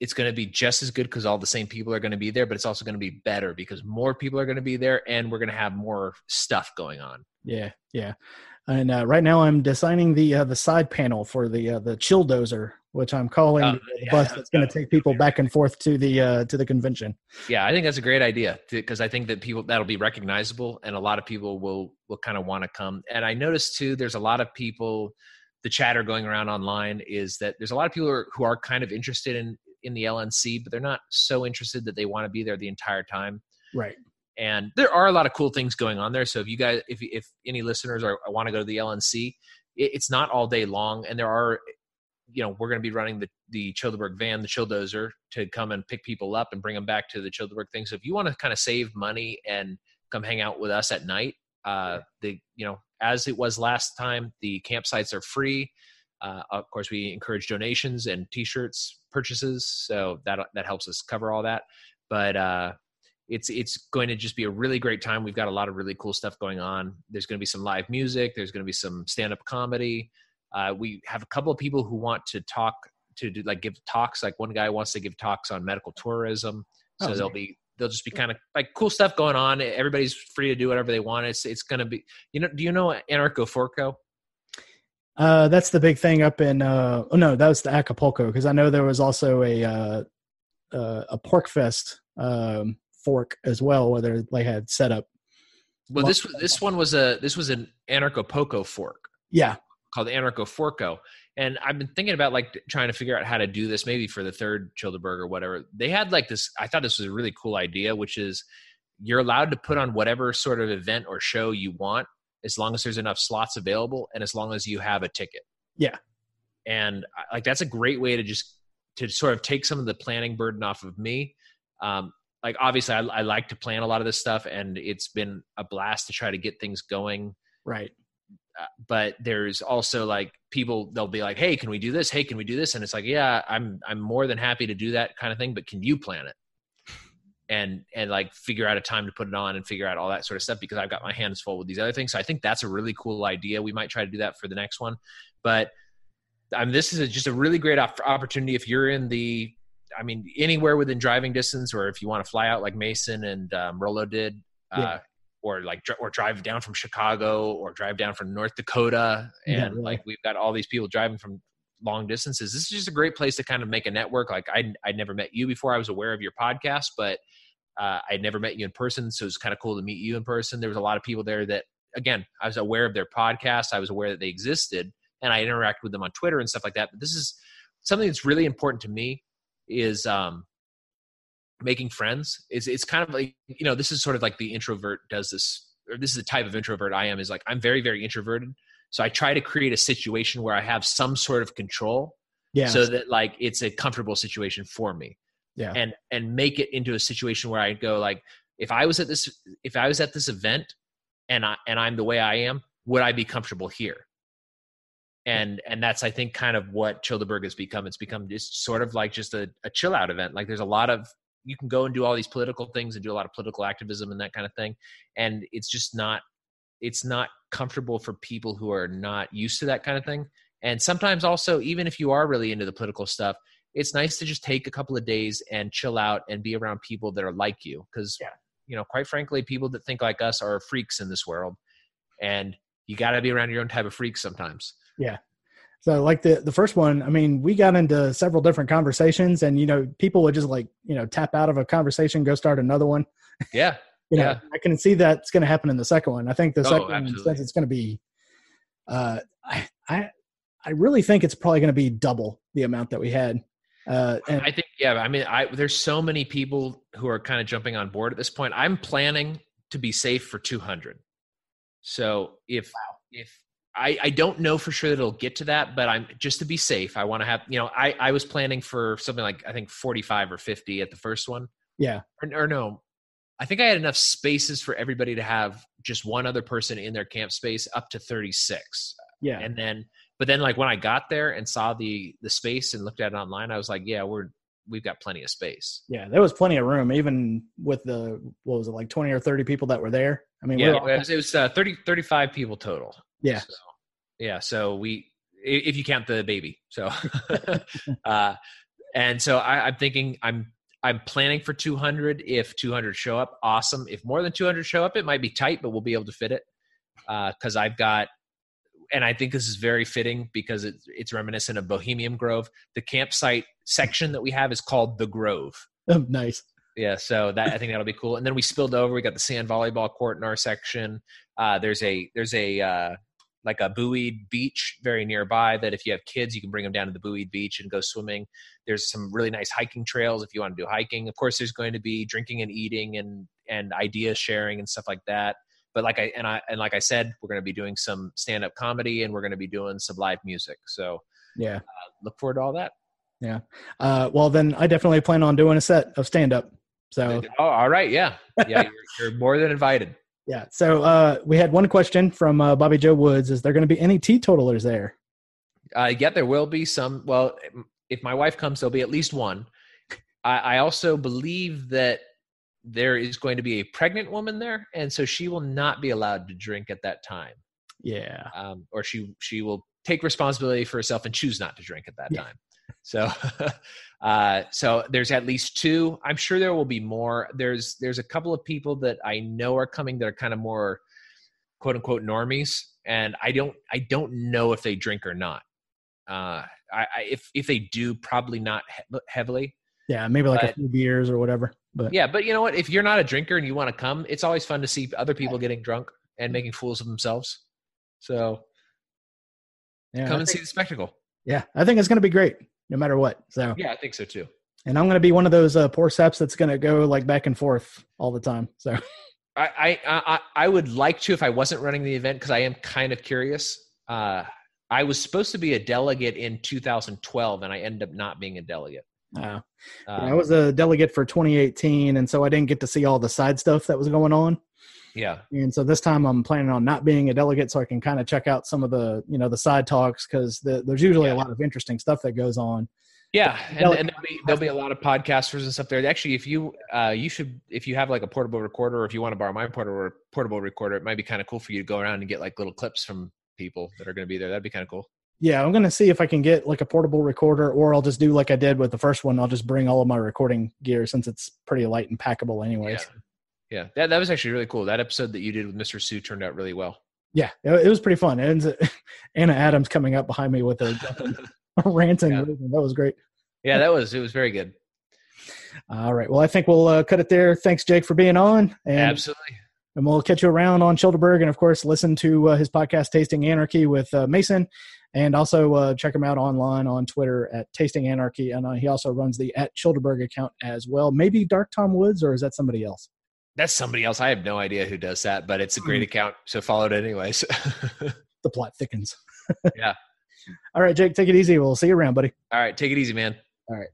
it's going to be just as good because all the same people are going to be there, but it's also going to be better because more people are going to be there and we're going to have more stuff going on. Yeah, yeah. And uh, right now, I'm designing the uh, the side panel for the uh, the chill dozer, which I'm calling um, the yeah, bus that's going to take people back and forth to the uh, to the convention. Yeah, I think that's a great idea because I think that people that'll be recognizable, and a lot of people will will kind of want to come. And I noticed too, there's a lot of people. The chatter going around online is that there's a lot of people who are, who are kind of interested in in the LNC, but they're not so interested that they want to be there the entire time. Right and there are a lot of cool things going on there. So if you guys, if if any listeners are want to go to the LNC, it, it's not all day long, and there are, you know, we're going to be running the the Childerberg van, the Chilldozer, to come and pick people up and bring them back to the Childerberg thing. So if you want to kind of save money and come hang out with us at night, uh, the you know, as it was last time, the campsites are free. Uh, of course, we encourage donations and T-shirts purchases, so that that helps us cover all that. But uh, it's it's going to just be a really great time. We've got a lot of really cool stuff going on. There's going to be some live music. There's going to be some stand up comedy. Uh, we have a couple of people who want to talk to do, like give talks. Like one guy wants to give talks on medical tourism. So oh, they'll be they'll just be kind of like cool stuff going on. Everybody's free to do whatever they want. It's it's going to be you know. Do you know Anarcho Forco? Uh, that's the big thing up in. Uh, oh no, that was the Acapulco because I know there was also a uh, uh, a PorcFest um, fork as well, where they had set up. Well, this this one was a this was an Anarchapulco fork. Yeah, called Anarcho Forco, and I've been thinking about like trying to figure out how to do this maybe for the third Childerberg or whatever. They had like this. I thought this was a really cool idea, which is you're allowed to put on whatever sort of event or show you want as long as there's enough slots available and as long as you have a ticket. Yeah. And like that's a great way to just to sort of take some of the planning burden off of me. Um, like obviously I, I like to plan a lot of this stuff and it's been a blast to try to get things going. Right. Uh, but there's also like people they'll be like, "Hey, can we do this? Hey, can we do this?" And it's like, "Yeah, I'm I'm more than happy to do that kind of thing, but can you plan it?" And and like figure out a time to put it on and figure out all that sort of stuff because I've got my hands full with these other things. So I think that's a really cool idea. We might try to do that for the next one, but I mean, this is a, just a really great opportunity if you're in the, I mean, anywhere within driving distance, or if you want to fly out like Mason and um, Rolo did, uh, yeah. or like or drive down from Chicago, or drive down from North Dakota, and yeah, like we've got all these people driving from long distances. This is just a great place to kind of make a network. Like I I never met you before. I was aware of your podcast, but uh, I'd never met you in person, so it was kind of cool to meet you in person. There was a lot of people there that, again, I was aware of their podcast. I was aware that they existed, and I interact with them on Twitter and stuff like that. But this is something that's really important to me is um, making friends. It's it's kind of like you know this is sort of like the introvert does this, or this is the type of introvert I am. Is like I'm very very introverted, so I try to create a situation where I have some sort of control, yeah, so that like it's a comfortable situation for me yeah. and and make it into a situation where i go like if i was at this if i was at this event and i and i'm the way i am would i be comfortable here? And and that's i think kind of what childerberg has become. It's become just sort of like just a, a chill out event. Like there's a lot of you can go and do all these political things and do a lot of political activism and that kind of thing. And it's just not it's not comfortable for people who are not used to that kind of thing. And sometimes also even if you are really into the political stuff it's nice to just take a couple of days and chill out and be around people that are like you because yeah. you know quite frankly people that think like us are freaks in this world and you got to be around your own type of freaks sometimes yeah so like the the first one i mean we got into several different conversations and you know people would just like you know tap out of a conversation go start another one yeah you know yeah. i can see that's going to happen in the second one i think the oh, second absolutely. one since it's going to be uh I, I i really think it's probably going to be double the amount that we had uh, and- I think, yeah. I mean, I there's so many people who are kind of jumping on board at this point. I'm planning to be safe for 200. So if wow. if I, I don't know for sure that it'll get to that, but I'm just to be safe. I want to have, you know, I, I was planning for something like I think 45 or 50 at the first one. Yeah. Or, or, no, I think I had enough spaces for everybody to have just one other person in their camp space up to 36. Yeah. And then but then like when I got there and saw the the space and looked at it online, I was like, yeah, we're we've got plenty of space. Yeah, there was plenty of room, even with the what was it like twenty or thirty people that were there. I mean, yeah, it was, it was uh, 30, 35 people total. Yeah, so, yeah. So we, if you count the baby, so, uh, and so I, I'm thinking I'm I'm planning for 200. If 200 show up, awesome. If more than 200 show up, it might be tight, but we'll be able to fit it because uh, I've got and I think this is very fitting because it's, it's reminiscent of Bohemian Grove. The campsite section that we have is called the Grove. Oh, nice. Yeah, so that I think that'll be cool. And then we spilled over. We got the sand volleyball court in our section. Uh, there's a there's a uh, like a buoyed beach very nearby that if you have kids, you can bring them down to the buoyed beach and go swimming. There's some really nice hiking trails if you want to do hiking. Of course, there's going to be drinking and eating and and idea sharing and stuff like that but like I and I and like I said, we're going to be doing some stand up comedy and we're going to be doing some live music. So yeah, uh, look forward to all that. Yeah. Uh, well, then I definitely plan on doing a set of stand up. So oh, all right, yeah, yeah, you're, you're more than invited. Yeah. So uh, we had one question from uh, Bobby Joe Woods: Is there going to be any teetotalers there? Uh, yeah, there will be some. Well, if my wife comes, there'll be at least one. I, I also believe that there is going to be a pregnant woman there, and so she will not be allowed to drink at that time. Yeah, um, or she she will take responsibility for herself and choose not to drink at that yeah. time. So, uh, so there's at least two. I'm sure there will be more. There's there's a couple of people that I know are coming that are kind of more quote unquote normies, and I don't I don't know if they drink or not. Uh, I, I if if they do, probably not he- heavily. Yeah, maybe like But- a few beers or whatever. But Yeah, but you know what? If you're not a drinker and you want to come, it's always fun to see other people getting drunk and making fools of themselves. So yeah, come I and think, see the spectacle. yeah, I think it's going to be great no matter what. So, Yeah, I think so too. and I'm going to be one of those uh, poor saps that's going to go like back and forth all the time. So, I I I, I would like to if I wasn't running the event because I am kind of curious. Uh, I was supposed to be a delegate in 2012, and I ended up not being a delegate. Uh, I was a delegate for 2018, and so I didn't get to see all the side stuff that was going on. yeah, And so this time I'm planning on not being a delegate, so I can kind of check out some of the you know the side talks because the, there's usually Yeah. a lot of interesting stuff that goes on. yeah, and, and there'll, be, there'll be a lot of podcasters and stuff there. Actually, if you uh, you should if you have like a portable recorder, or if you want to borrow my portable portable recorder, it might be kind of cool for you to go around and get like little clips from people that are going to be there. That'd be kind of cool. Yeah, I'm gonna see if I can get like a portable recorder, or I'll just do like I did with the first one. I'll just bring all of my recording gear since it's pretty light and packable, anyways. Yeah, that that was actually really cool. That episode that you did with Mr. Sue turned out really well. Yeah, it, it was pretty fun. And Anna Adams coming up behind me with a ranting. Yeah. That was great. Yeah, that was it was very good. All right. Well, I think we'll uh, cut it there. Thanks, Jake, for being on. And Absolutely. and we'll catch you around on Childerberg, and of course, listen to uh, his podcast "Tasting Anarchy" with uh, Mason, and also uh, check him out online on Twitter at Tasting Anarchy, and uh, he also runs the at Childerberg account as well. Maybe Dark Tom Woods, or is that somebody else? That's somebody else. I have no idea who does that, but it's a Hmm. great account, so follow it anyways. The plot thickens. Yeah. All right, Jake, take it easy. We'll see you around, buddy. All right, take it easy, man. All right.